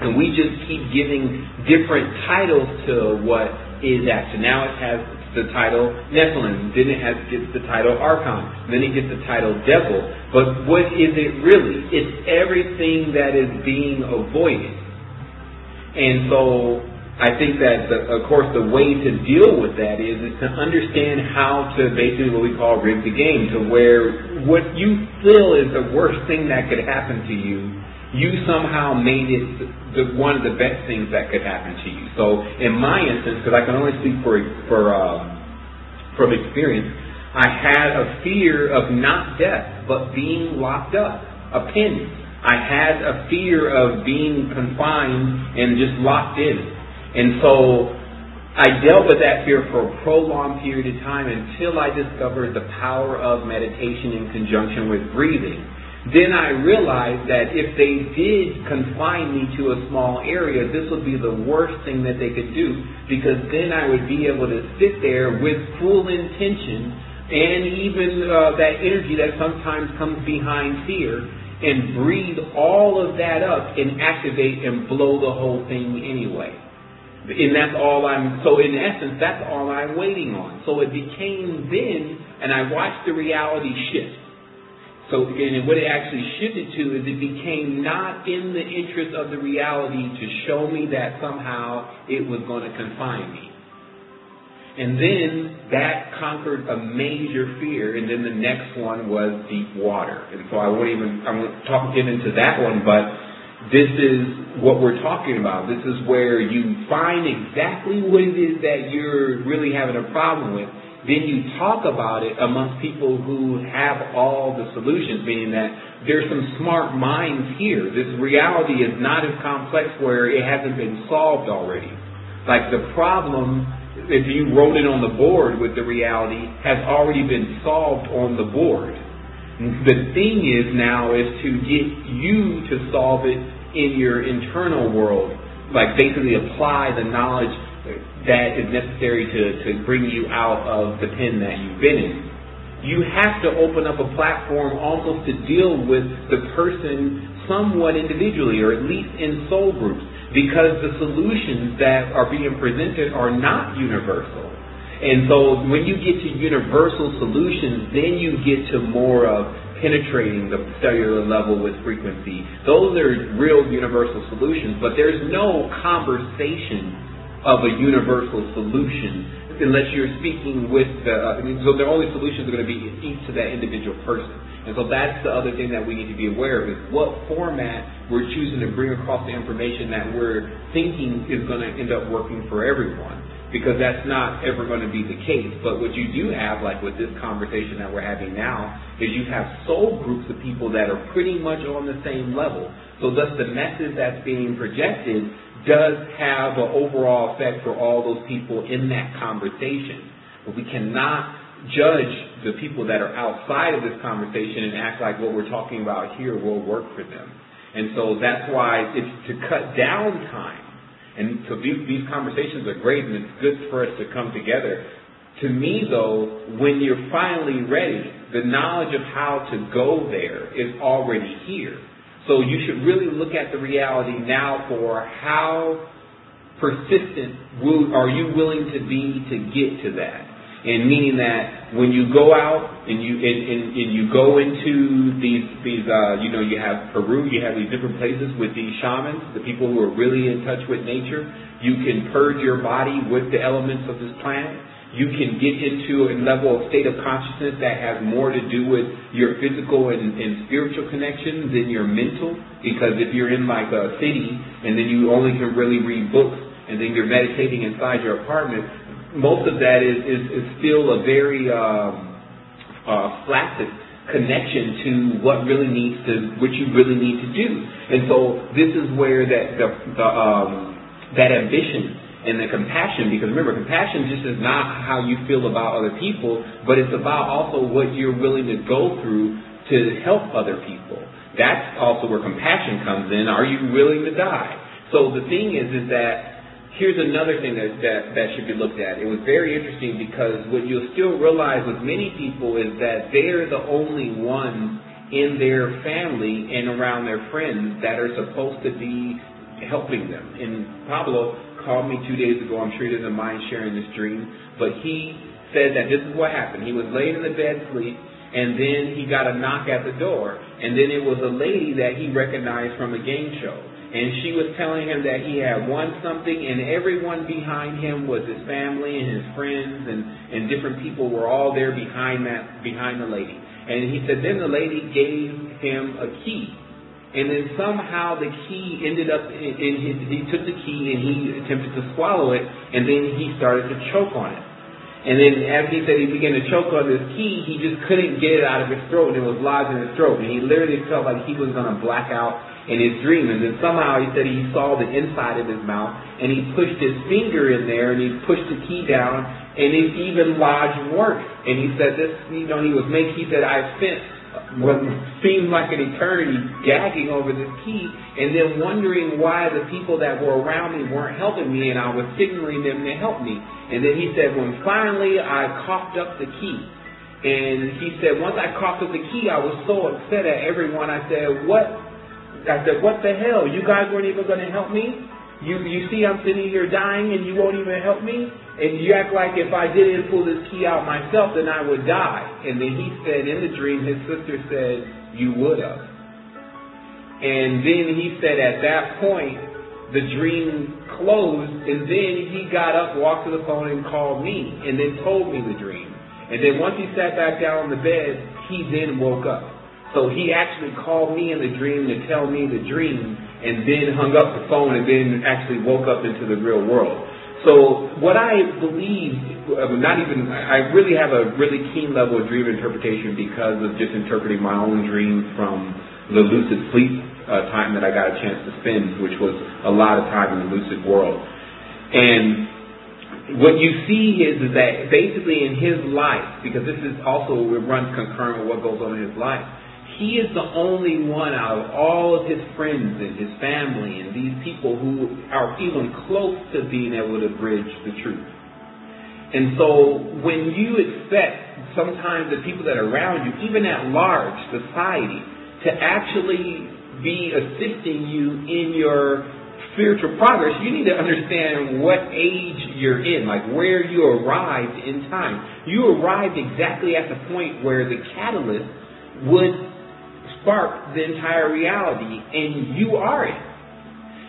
and we just keep giving different titles to what is. So now it has the title Nephilim, then it has gets the title Archon, then it gets the title Devil. But what is it really? It's everything that is being avoided. And so I think that, the, of course, the way to deal with that is, is to understand how to basically what we call rig the game, to where what you feel is the worst thing that could happen to you, you somehow made it the, one of the best things that could happen to you. So in my instance, because I can only speak for for uh, from experience, I had a fear of not death, but being locked up, a pin. I had a fear of being confined and just locked in. And so I dealt with that fear for a prolonged period of time until I discovered the power of meditation in conjunction with breathing. Then I realized that if they did confine me to a small area, this would be the worst thing that they could do because then I would be able to sit there with full intention and even uh, that energy that sometimes comes behind fear and breathe all of that up and activate and blow the whole thing anyway. And that's all I'm, so in essence, that's all I'm waiting on. So it became then, and I watched the reality shift. So again, what it actually shifted to is it became not in the interest of the reality to show me that somehow it was going to confine me. And then that conquered a major fear, and then the next one was deep water. And so I won't even, I won't talk, get into that one, but this is what we're talking about. This is where you find exactly what it is that you're really having a problem with. Then you talk about it amongst people who have all the solutions, meaning that there's some smart minds here. This reality is not as complex where it hasn't been solved already. Like the problem, if you wrote it on the board with the reality, has already been solved on the board. The thing is now is to get you to solve it in your internal world, like basically apply the knowledge that is necessary to, to bring you out of the pen that you've been in. You have to open up a platform almost to deal with the person somewhat individually, or at least in soul groups, because the solutions that are being presented are not universal. And so when you get to universal solutions, then you get to more of penetrating the cellular level with frequency. Those are real universal solutions, but there's no conversation of a universal solution unless you're speaking with the, uh, so the only solutions are going to be each to that individual person. And so that's the other thing that we need to be aware of is what format we're choosing to bring across the information that we're thinking is going to end up working for everyone. Because that's not ever going to be the case. But what you do have, like with this conversation that we're having now, is you have soul groups of people that are pretty much on the same level. So thus the message that's being projected does have an overall effect for all those people in that conversation. But we cannot judge the people that are outside of this conversation and act like what we're talking about here will work for them. And so that's why it's to cut down time. And so these, these conversations are great and it's good for us to come together. To me though, when you're finally ready, the knowledge of how to go there is already here. So you should really look at the reality now for how persistent will, are you willing to be to get to that and meaning that when you go out and you and, and, and you go into these these uh, you know you have Peru, you have these different places with these shamans, the people who are really in touch with nature. You can purge your body with the elements of this planet. You can get into a level of state of consciousness that has more to do with your physical and, and spiritual connection than your mental. Because if you're in like a city and then you only can really read books and then you're meditating inside your apartment, most of that is, is, is still a very um, uh, flaccid connection to what really needs to, what you really need to do. And so this is where that the, the um, that ambition and the compassion, because remember, compassion just is not how you feel about other people, but it's about also what you're willing to go through to help other people. That's also where compassion comes in. Are you willing to die? So the thing is, is that here's another thing that, that, that should be looked at. It was very interesting because what you'll still realize with many people is that they're the only ones in their family and around their friends that are supposed to be helping them. And Pablo called me two days ago. I'm sure he doesn't mind sharing this dream, but he said that this is what happened. He was laying in the bed sleep, and then he got a knock at the door, and then it was a lady that he recognized from a game show and she was telling him that he had won something, and everyone behind him was his family and his friends, and and different people were all there behind that behind the lady. And he said then the lady gave him a key, and then somehow the key ended up in, in his. He took the key and he attempted to swallow it, and then he started to choke on it. And then as he said he began to choke on this key, he just couldn't get it out of his throat, and it was lodged in his throat, and he literally felt like he was going to black out in his dream. And then somehow he said he saw the inside of his mouth and he pushed his finger in there and he pushed the key down and it even lodged worse. And he said this, you know, he was making, he said, I spent what seemed like an eternity gagging over this key and then wondering why the people that were around me weren't helping me and I was signaling them to help me. And then he said, when finally I coughed up the key, and he said, once I coughed up the key, I was so upset at everyone. I said, what I said, what the hell? You guys weren't even going to help me? You, you see I'm sitting here dying and you won't even help me? And you act like if I didn't pull this key out myself, then I would die. And then he said in the dream, his sister said, you would have. And then he said at that point, the dream closed, and then he got up, walked to the phone, and called me, and then told me the dream. And then once he sat back down on the bed, he then woke up. So he actually called me in the dream to tell me the dream and then hung up the phone and then actually woke up into the real world. So what I believe, not even, I really have a really keen level of dream interpretation because of just interpreting my own dreams from the lucid sleep uh, time that I got a chance to spend, which was a lot of time in the lucid world. And what you see is, is that basically in his life, because this is also, it runs concurrent with what goes on in his life, he is the only one out of all of his friends and his family and these people who are even close to being able to bridge the truth. And so when you expect sometimes the people that are around you, even at large society, to actually be assisting you in your spiritual progress, you need to understand what age you're in, like where you arrived in time. You arrived exactly at the point where the catalyst would spark the entire reality, and you are it.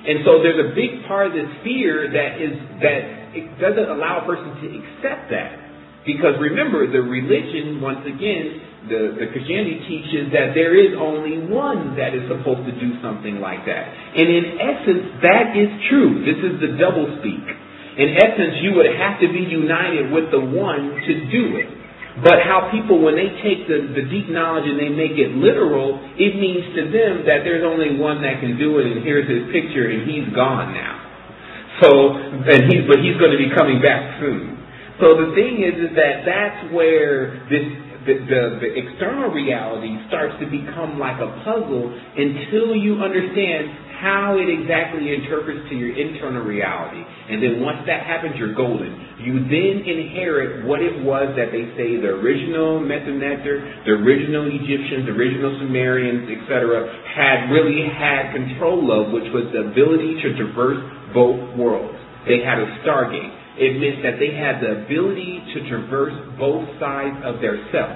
And so there's a big part of this fear that is that it doesn't allow a person to accept that. Because remember, the religion, once again, the, the Christianity teaches that there is only one that is supposed to do something like that. And in essence, that is true. This is the double speak. In essence, you would have to be united with the one to do it. But how people, when they take the, the deep knowledge and they make it literal, it means to them that there's only one that can do it, and here's his picture, and he's gone now. So, and he's, but he's going to be coming back soon. So the thing is, is that that's where this the, the, the external reality starts to become like a puzzle until you understand how it exactly interprets to your internal reality. And then once that happens, you're golden. You then inherit what it was that they say the original Mesoneter, the original Egyptians, the original Sumerians, etc., had really had control of, which was the ability to traverse both worlds. They had a stargate. It meant that they had the ability to traverse both sides of their self.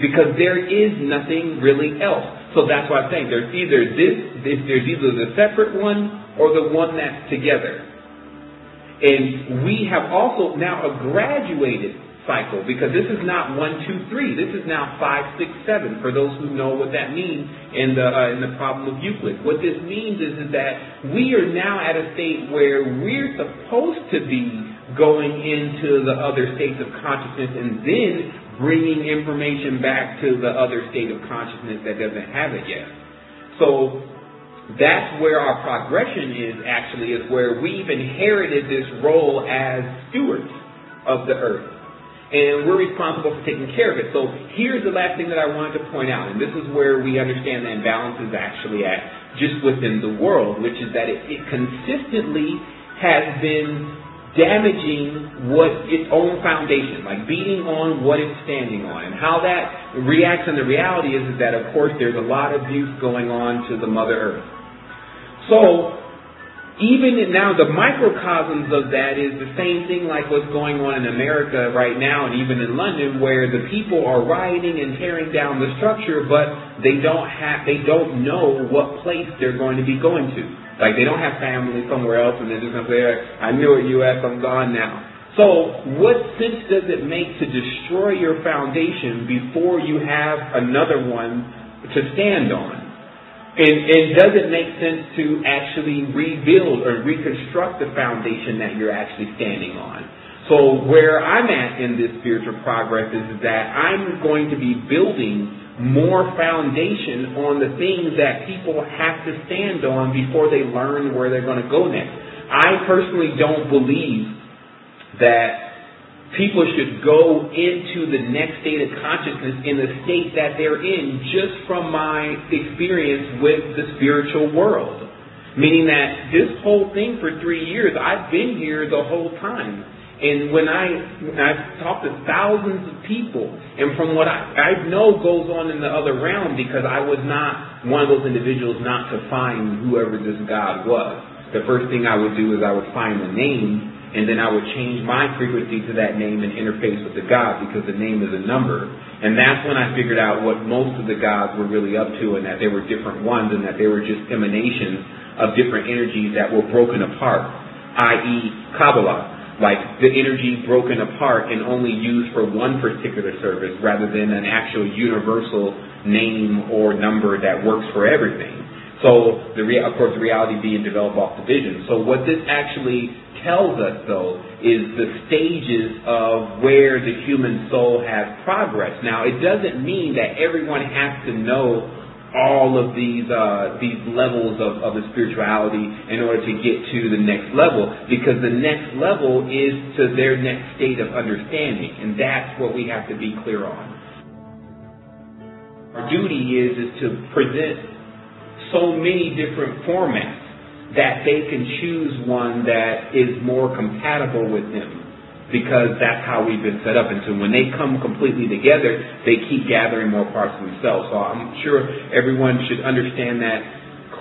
Because there is nothing really else. So that's why I'm saying there's either this, this there's either the separate one or the one that's together. And we have also now a graduated cycle because this is not one, two, three. This is now five, six, seven. For those who know what that means in the uh, in the problem of Euclid, what this means is, is that we are now at a state where we're supposed to be going into the other states of consciousness and then bringing information back to the other state of consciousness that doesn't have it yet. So that's where our progression is actually, is where we've inherited this role as stewards of the earth. And we're responsible for taking care of it. So here's the last thing that I wanted to point out, and this is where we understand the imbalance is actually at just within the world, which is that it, it consistently has been damaging what its own foundation, like beating on what it's standing on. And how that reacts in the reality is, is that, of course, there's a lot of abuse going on to the Mother Earth. So, even now, the microcosms of that is the same thing like what's going on in America right now and even in London, where the people are rioting and tearing down the structure, but they don't have, they don't know what place they're going to be going to. Like they don't have family somewhere else and they're just gonna say, I knew it, U.S., I'm gone now. So what sense does it make to destroy your foundation before you have another one to stand on? And, and does it make sense to actually rebuild or reconstruct the foundation that you're actually standing on? So where I'm at in this spiritual progress is that I'm going to be building more foundation on the things that people have to stand on before they learn where they're going to go next. I personally don't believe that people should go into the next state of consciousness in the state that they're in just from my experience with the spiritual world. Meaning that this whole thing for three years, I've been here the whole time. And when I I've talked to thousands of people, and from what I, I know goes on in the other realm, because I was not one of those individuals not to find whoever this God was. The first thing I would do is I would find the name, and then I would change my frequency to that name and interface with the God, because the name is a number. And that's when I figured out what most of the gods were really up to, and that they were different ones, and that they were just emanations of different energies that were broken apart, i.e., Kabbalah like the energy broken apart and only used for one particular service rather than an actual universal name or number that works for everything. So, the rea- of course, the reality being developed off the vision. So, what this actually tells us, though, is the stages of where the human soul has progressed. Now, it doesn't mean that everyone has to know all of these uh, these levels of, of the spirituality in order to get to the next level. Because the next level is to their next state of understanding. And that's what we have to be clear on. Our duty is is to present so many different formats that they can choose one that is more compatible with them because that's how we've been set up. And so when they come completely together, they keep gathering more parts of themselves. So I'm sure everyone should understand that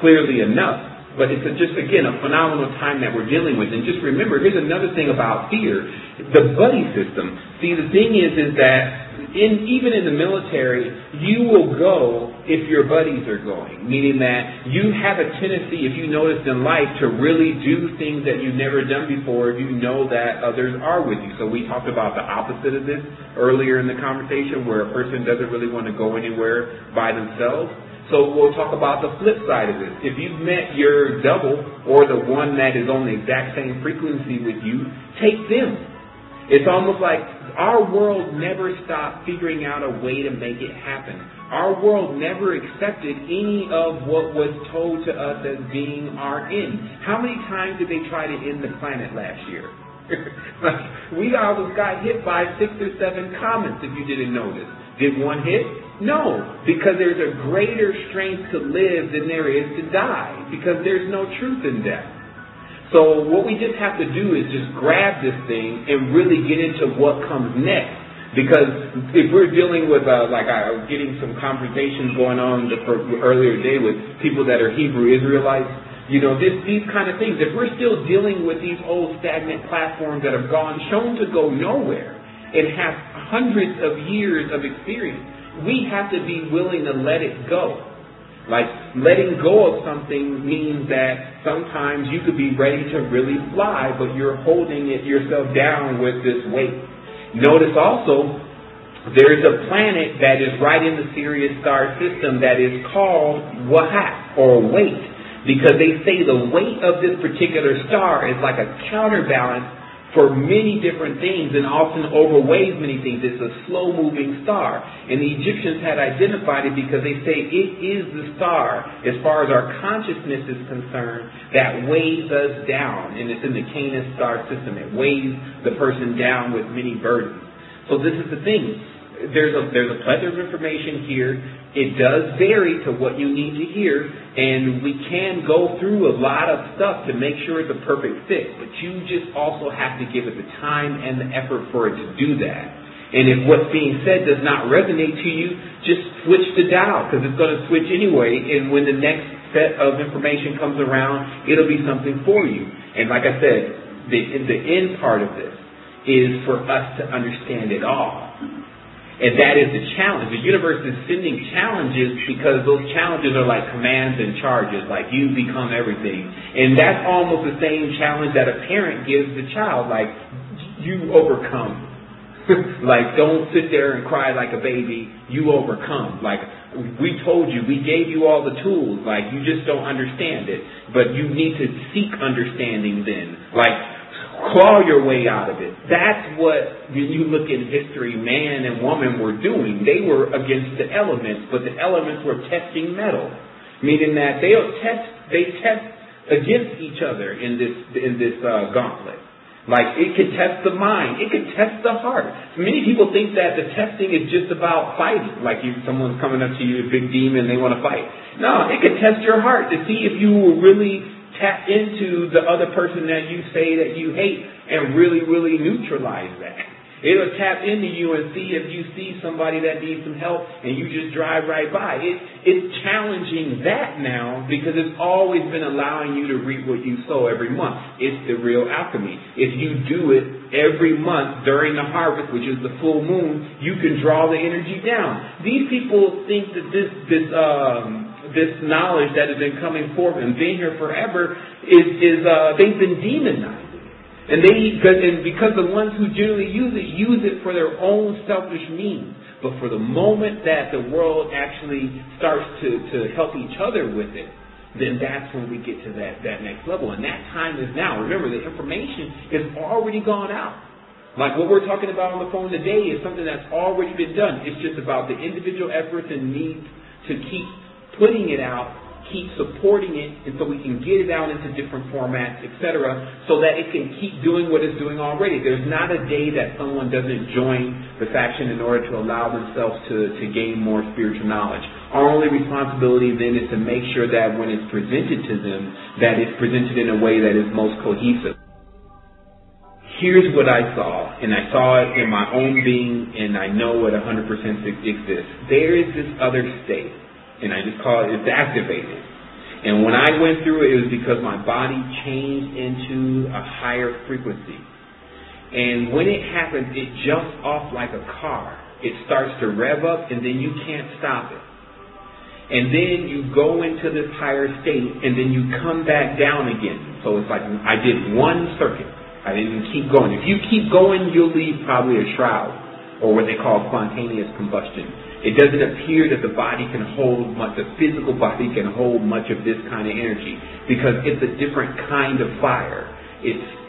clearly enough. But it's a, just, again, a phenomenal time that we're dealing with. And just remember, here's another thing about fear. The buddy system. See, the thing is, is that in, even in the military, you will go if your buddies are going, meaning that you have a tendency, if you notice in life, to really do things that you've never done before if you know that others are with you. So we talked about the opposite of this earlier in the conversation, where a person doesn't really want to go anywhere by themselves. So we'll talk about the flip side of this. If you've met your double or the one that is on the exact same frequency with you, take them. It's almost like our world never stopped figuring out a way to make it happen. Our world never accepted any of what was told to us as being our end. How many times did they try to end the planet last year? we almost got hit by six or seven comets if you didn't notice. Did one hit? No, because there's a greater strength to live than there is to die, because there's no truth in death. So what we just have to do is just grab this thing and really get into what comes next. Because if we're dealing with, uh, like I was getting some conversations going on the earlier day with people that are Hebrew Israelites, you know, this, these kind of things. If we're still dealing with these old stagnant platforms that have gone, shown to go nowhere, and have hundreds of years of experience. We have to be willing to let it go. Like letting go of something means that sometimes you could be ready to really fly, but you're holding it yourself down with this weight. Notice also there's a planet that is right in the Sirius star system that is called Wahat or weight because they say the weight of this particular star is like a counterbalance for many different things and often overweighs many things. It's a slow moving star. And the Egyptians had identified it because they say it is the star, as far as our consciousness is concerned, that weighs us down. And it's in the Canis star system. It weighs the person down with many burdens. So this is the thing there's a there's a plethora of information here. It does vary to what you need to hear, and we can go through a lot of stuff to make sure it's a perfect fit. But you just also have to give it the time and the effort for it to do that. And if what's being said does not resonate to you, just switch the dial because it's going to switch anyway. And when the next set of information comes around, it'll be something for you. And like I said, the the end part of this is for us to understand it all. And that is the challenge. The universe is sending challenges because those challenges are like commands and charges, like you become everything. And that's almost the same challenge that a parent gives the child, like you overcome. like don't sit there and cry like a baby, you overcome. Like we told you, we gave you all the tools, like you just don't understand it. But you need to seek understanding then. Like claw your way out of it. That's what, when you look in history, man and woman were doing. They were against the elements, but the elements were testing mettle, meaning that they test they test against each other in this in this uh, gauntlet. Like it could test the mind, it could test the heart. Many people think that the testing is just about fighting. Like if someone's coming up to you, a big demon, they want to fight. No, it could test your heart to see if you were really tap into the other person that you say that you hate and really, really neutralize that. It'll tap into you and see if you see somebody that needs some help and you just drive right by. It, it's challenging that now because it's always been allowing you to reap what you sow every month. It's the real alchemy. If you do it every month during the harvest, which is the full moon, you can draw the energy down. These people think that this, this, um, this knowledge that has been coming forth and been here forever is, is uh, they've been demonized. And they and because the ones who generally use it use it for their own selfish means. But for the moment that the world actually starts to, to help each other with it, then that's when we get to that, that next level. And that time is now. Remember, the information has already gone out. Like what we're talking about on the phone today is something that's already been done. It's just about the individual efforts and need to keep putting it out, keep supporting it, and so we can get it out into different formats, etc., so that it can keep doing what it's doing already. There's not a day that someone doesn't join the faction in order to allow themselves to, to gain more spiritual knowledge. Our only responsibility then is to make sure that when it's presented to them, that it's presented in a way that is most cohesive here's what I saw, and I saw it in my own being, and I know it 100% exists. There is this other state and I just call it it's activated. And when I went through it, it was because my body changed into a higher frequency. And when it happens, it jumps off like a car. It starts to rev up, and then you can't stop it. And then you go into this higher state, and then you come back down again. So it's like I did one circuit. I didn't keep going. If you keep going, you'll leave probably a shroud, or what they call spontaneous combustion It doesn't appear that the body can hold much, the physical body can hold much of this kind of energy because it's a different kind of fire. It's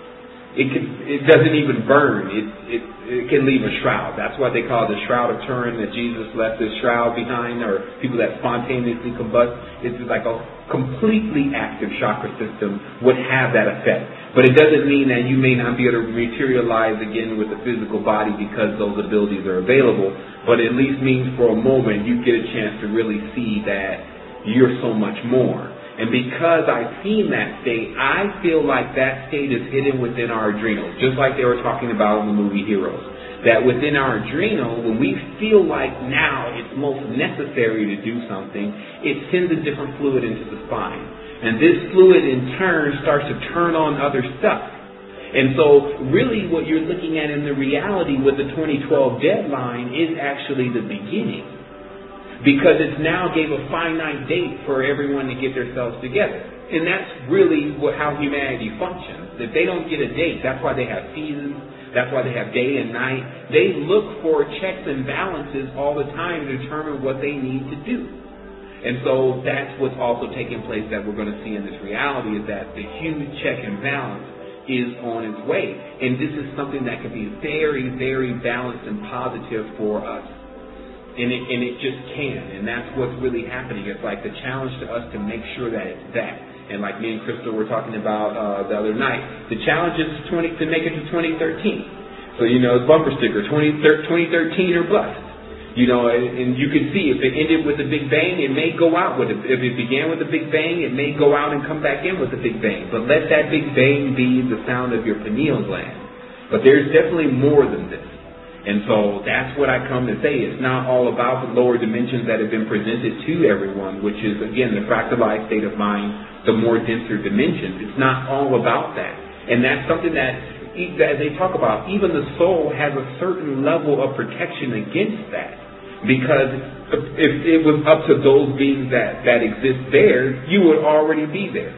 it can it doesn't even burn. It it it can leave a shroud. That's why they call it the shroud of Turin that Jesus left his shroud behind, or people that spontaneously combust. It's like a completely active chakra system would have that effect. But it doesn't mean that you may not be able to materialize again with the physical body because those abilities are available. But at least means for a moment you get a chance to really see that you're so much more. And because I've seen that state, I feel like that state is hidden within our adrenals, just like they were talking about in the movie Heroes. That within our adrenal, when we feel like now it's most necessary to do something, it sends a different fluid into the spine. And this fluid in turn starts to turn on other stuff. And so really what you're looking at in the reality with the 2012 deadline is actually the beginning because it's now gave a finite date for everyone to get themselves together. And that's really what, how humanity functions. If they don't get a date, that's why they have seasons, that's why they have day and night. They look for checks and balances all the time to determine what they need to do. And so that's what's also taking place that we're going to see in this reality is that the huge check and balance is on its way. And this is something that can be very, very balanced and positive for us and it, and it just can. And that's what's really happening. It's like the challenge to us to make sure that it's that. And like me and Crystal were talking about uh, the other night, the challenge is 20, to make it to 2013. So, you know, bumper sticker, 20, 2013 or bust. You know, and, and you can see if it ended with a big bang, it may go out with it. If it began with a big bang, it may go out and come back in with a big bang. But let that big bang be the sound of your pineal gland. But there's definitely more than this. And so that's what I come to say. It's not all about the lower dimensions that have been presented to everyone, which is, again, the fractalized state of mind, the more denser dimensions. It's not all about that. And that's something that, that they talk about. Even the soul has a certain level of protection against that. Because if it was up to those beings that, that exist there, you would already be there.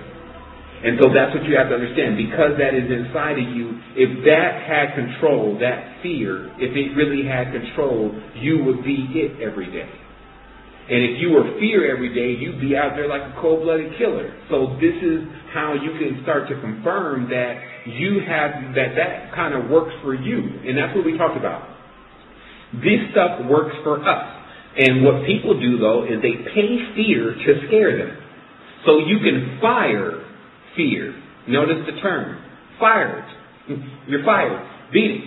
And so that's what you have to understand. Because that is inside of you, if that had control, that fear, if it really had control, you would be it every day. And if you were fear every day, you'd be out there like a cold blooded killer. So this is how you can start to confirm that you have that that kind of works for you. And that's what we talked about. This stuff works for us. And what people do though is they pay fear to scare them. So you can fire fear. Notice the term. Fired. You're fired. Beat it.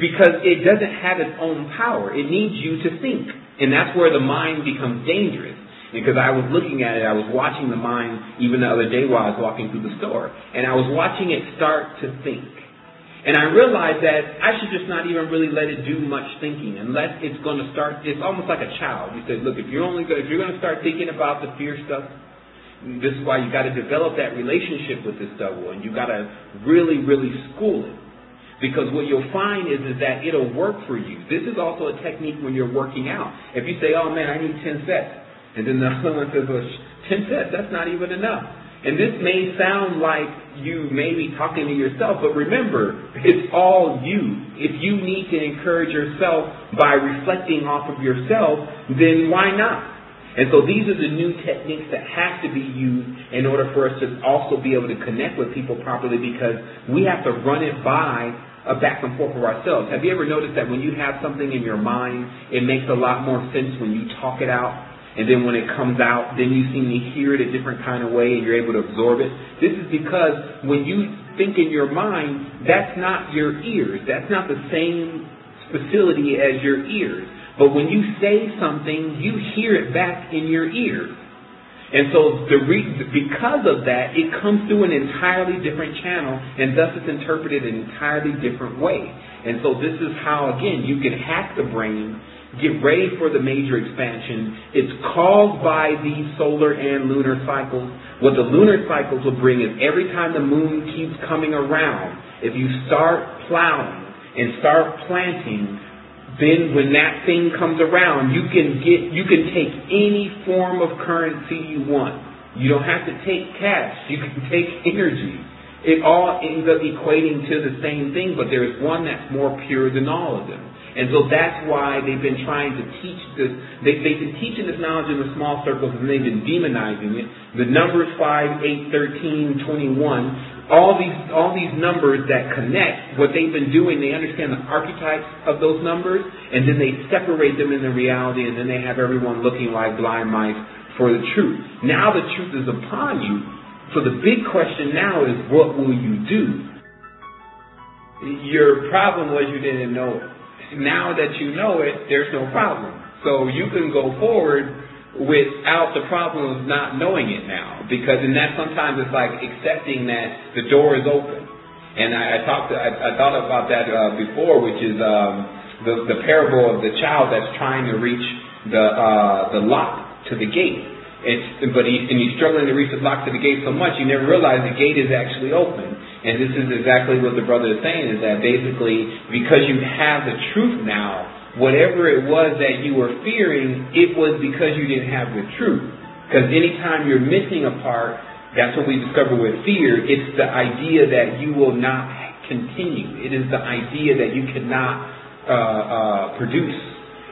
Because it doesn't have its own power. It needs you to think. And that's where the mind becomes dangerous. Because I was looking at it, I was watching the mind even the other day while I was walking through the store. And I was watching it start to think. And I realized that I should just not even really let it do much thinking unless it's going to start. It's almost like a child. You say, look, if you're only if you're going to start thinking about the fear stuff, this is why you got to develop that relationship with this double, and you got to really, really school it. Because what you'll find is, is that it'll work for you. This is also a technique when you're working out. If you say, oh man, I need 10 sets, and then the other one says, well, 10 sets, that's not even enough. And this may sound like you may be talking to yourself, but remember, it's all you. If you need to encourage yourself by reflecting off of yourself, then why not? And so these are the new techniques that have to be used in order for us to also be able to connect with people properly because we have to run it by a back and forth of ourselves. Have you ever noticed that when you have something in your mind, it makes a lot more sense when you talk it out? And then when it comes out, then you seem to hear it a different kind of way and you're able to absorb it. This is because when you think in your mind, that's not your ears. That's not the same facility as your ears. But when you say something, you hear it back in your ears. And so the re- because of that, it comes through an entirely different channel, and thus it's interpreted an entirely different way. And so this is how, again, you can hack the brain, get ready for the major expansion. It's caused by these solar and lunar cycles. What the lunar cycles will bring is every time the moon keeps coming around, if you start plowing and start planting, then when that thing comes around, you can get, you can take any form of currency you want. You don't have to take cash. You can take energy. It all ends up equating to the same thing, but there's one that's more pure than all of them. And so that's why they've been trying to teach this. They, they've been teaching this knowledge in the small circles and they've been demonizing it. The numbers 5, 8, 13, 21, all these, all these numbers that connect, what they've been doing, they understand the archetypes of those numbers and then they separate them in the reality and then they have everyone looking like blind mice for the truth. Now the truth is upon you. So the big question now is what will you do? Your problem was you didn't know it. Now that you know it, there's no problem. So you can go forward without the problem of not knowing it now. Because and that sometimes it's like accepting that the door is open. And I, I talked, I, I thought about that uh, before, which is um, the the parable of the child that's trying to reach the uh, the lock to the gate. It's, but he, and he's struggling to reach the lock to the gate so much, you never realize the gate is actually open. And this is exactly what the brother is saying, is that basically, because you have the truth now, whatever it was that you were fearing, it was because you didn't have the truth. Because anytime you're missing a part, that's what we discover with fear, it's the idea that you will not continue. It is the idea that you cannot uh, uh, produce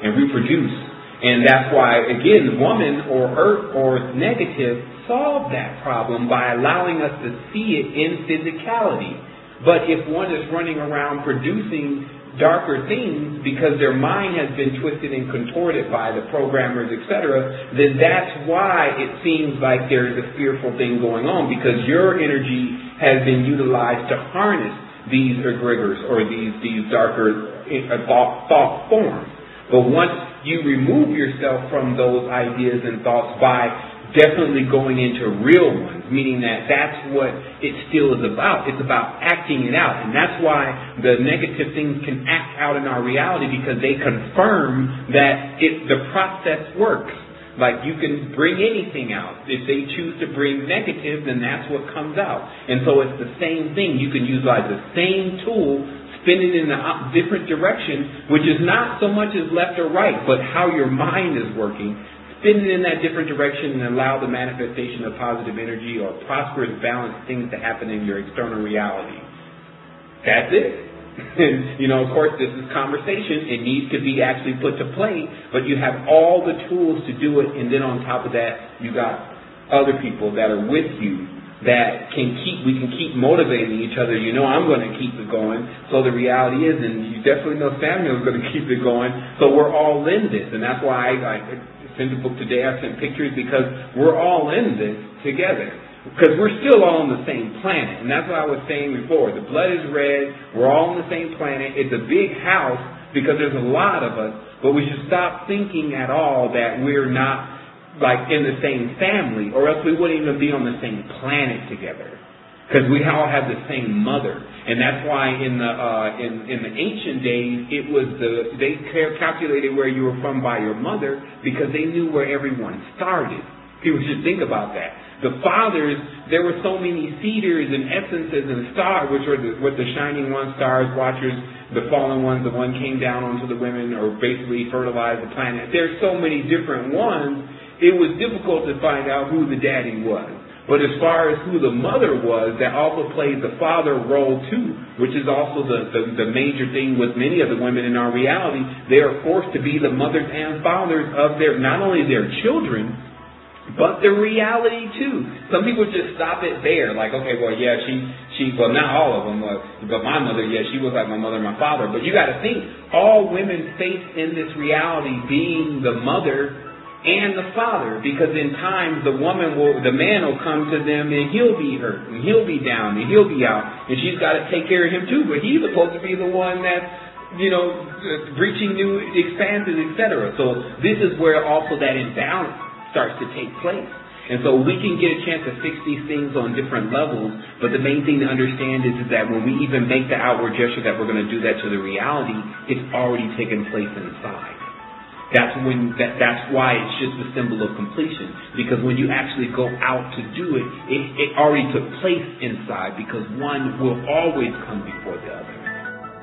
and reproduce and that's why, again, woman or earth or negative solved that problem by allowing us to see it in physicality. But if one is running around producing darker things because their mind has been twisted and contorted by the programmers, etc., then that's why it seems like there is a fearful thing going on because your energy has been utilized to harness these egregors or these these darker uh, thought, thought forms. But once you remove yourself from those ideas and thoughts by definitely going into real ones, meaning that that's what it still is about. It's about acting it out. And that's why the negative things can act out in our reality because they confirm that it, the process works. Like you can bring anything out. If they choose to bring negative, then that's what comes out. And so it's the same thing. You can utilize the same tool spinning in a different direction, which is not so much as left or right, but how your mind is working, spinning in that different direction and allow the manifestation of positive energy or prosperous, balanced things to happen in your external reality. That's it. And, you know, of course, this is conversation. It needs to be actually put to play, but you have all the tools to do it, and then on top of that, you got other people that are with you that can keep we can keep motivating each other. You know I'm going to keep it going. So the reality is, and you definitely know Samuel's going to keep it going. So we're all in this, and that's why I, I sent the book today. I sent pictures because we're all in this together. Because we're still all on the same planet, and that's what I was saying before. The blood is red. We're all on the same planet. It's a big house because there's a lot of us, but we should stop thinking at all that we're not like in the same family, or else we wouldn't even be on the same planet together. Because we all have the same mother, and that's why in the uh, in in the ancient days it was the they calculated where you were from by your mother because they knew where everyone started. People should think about that. The fathers, there were so many seeders and essences and stars, which were the, what the shining ones, stars, watchers, the fallen ones, the one came down onto the women or basically fertilized the planet. There's so many different ones it was difficult to find out who the daddy was. But as far as who the mother was, that also played the father role too, which is also the, the, the, major thing with many of the women in our reality. They are forced to be the mothers and fathers of their, not only their children, but the reality too. Some people just stop it there, like, okay, well, yeah, she, she, well, not all of them, but my mother, yeah, she was like my mother and my father. But you got to think, all women face in this reality being the mother and the father, because in times the woman will, the man will come to them and he'll be hurt and he'll be down and he'll be out and she's got to take care of him too. But he's supposed to be the one that's, you know, reaching new expanses, etc. So this is where also that imbalance starts to take place. And so we can get a chance to fix these things on different levels, but the main thing to understand is, is that when we even make the outward gesture that we're going to do that to the reality, it's already taken place inside. That's when that, that's why it's just a symbol of completion. Because when you actually go out to do it, it, it already took place inside because one will always come before the other.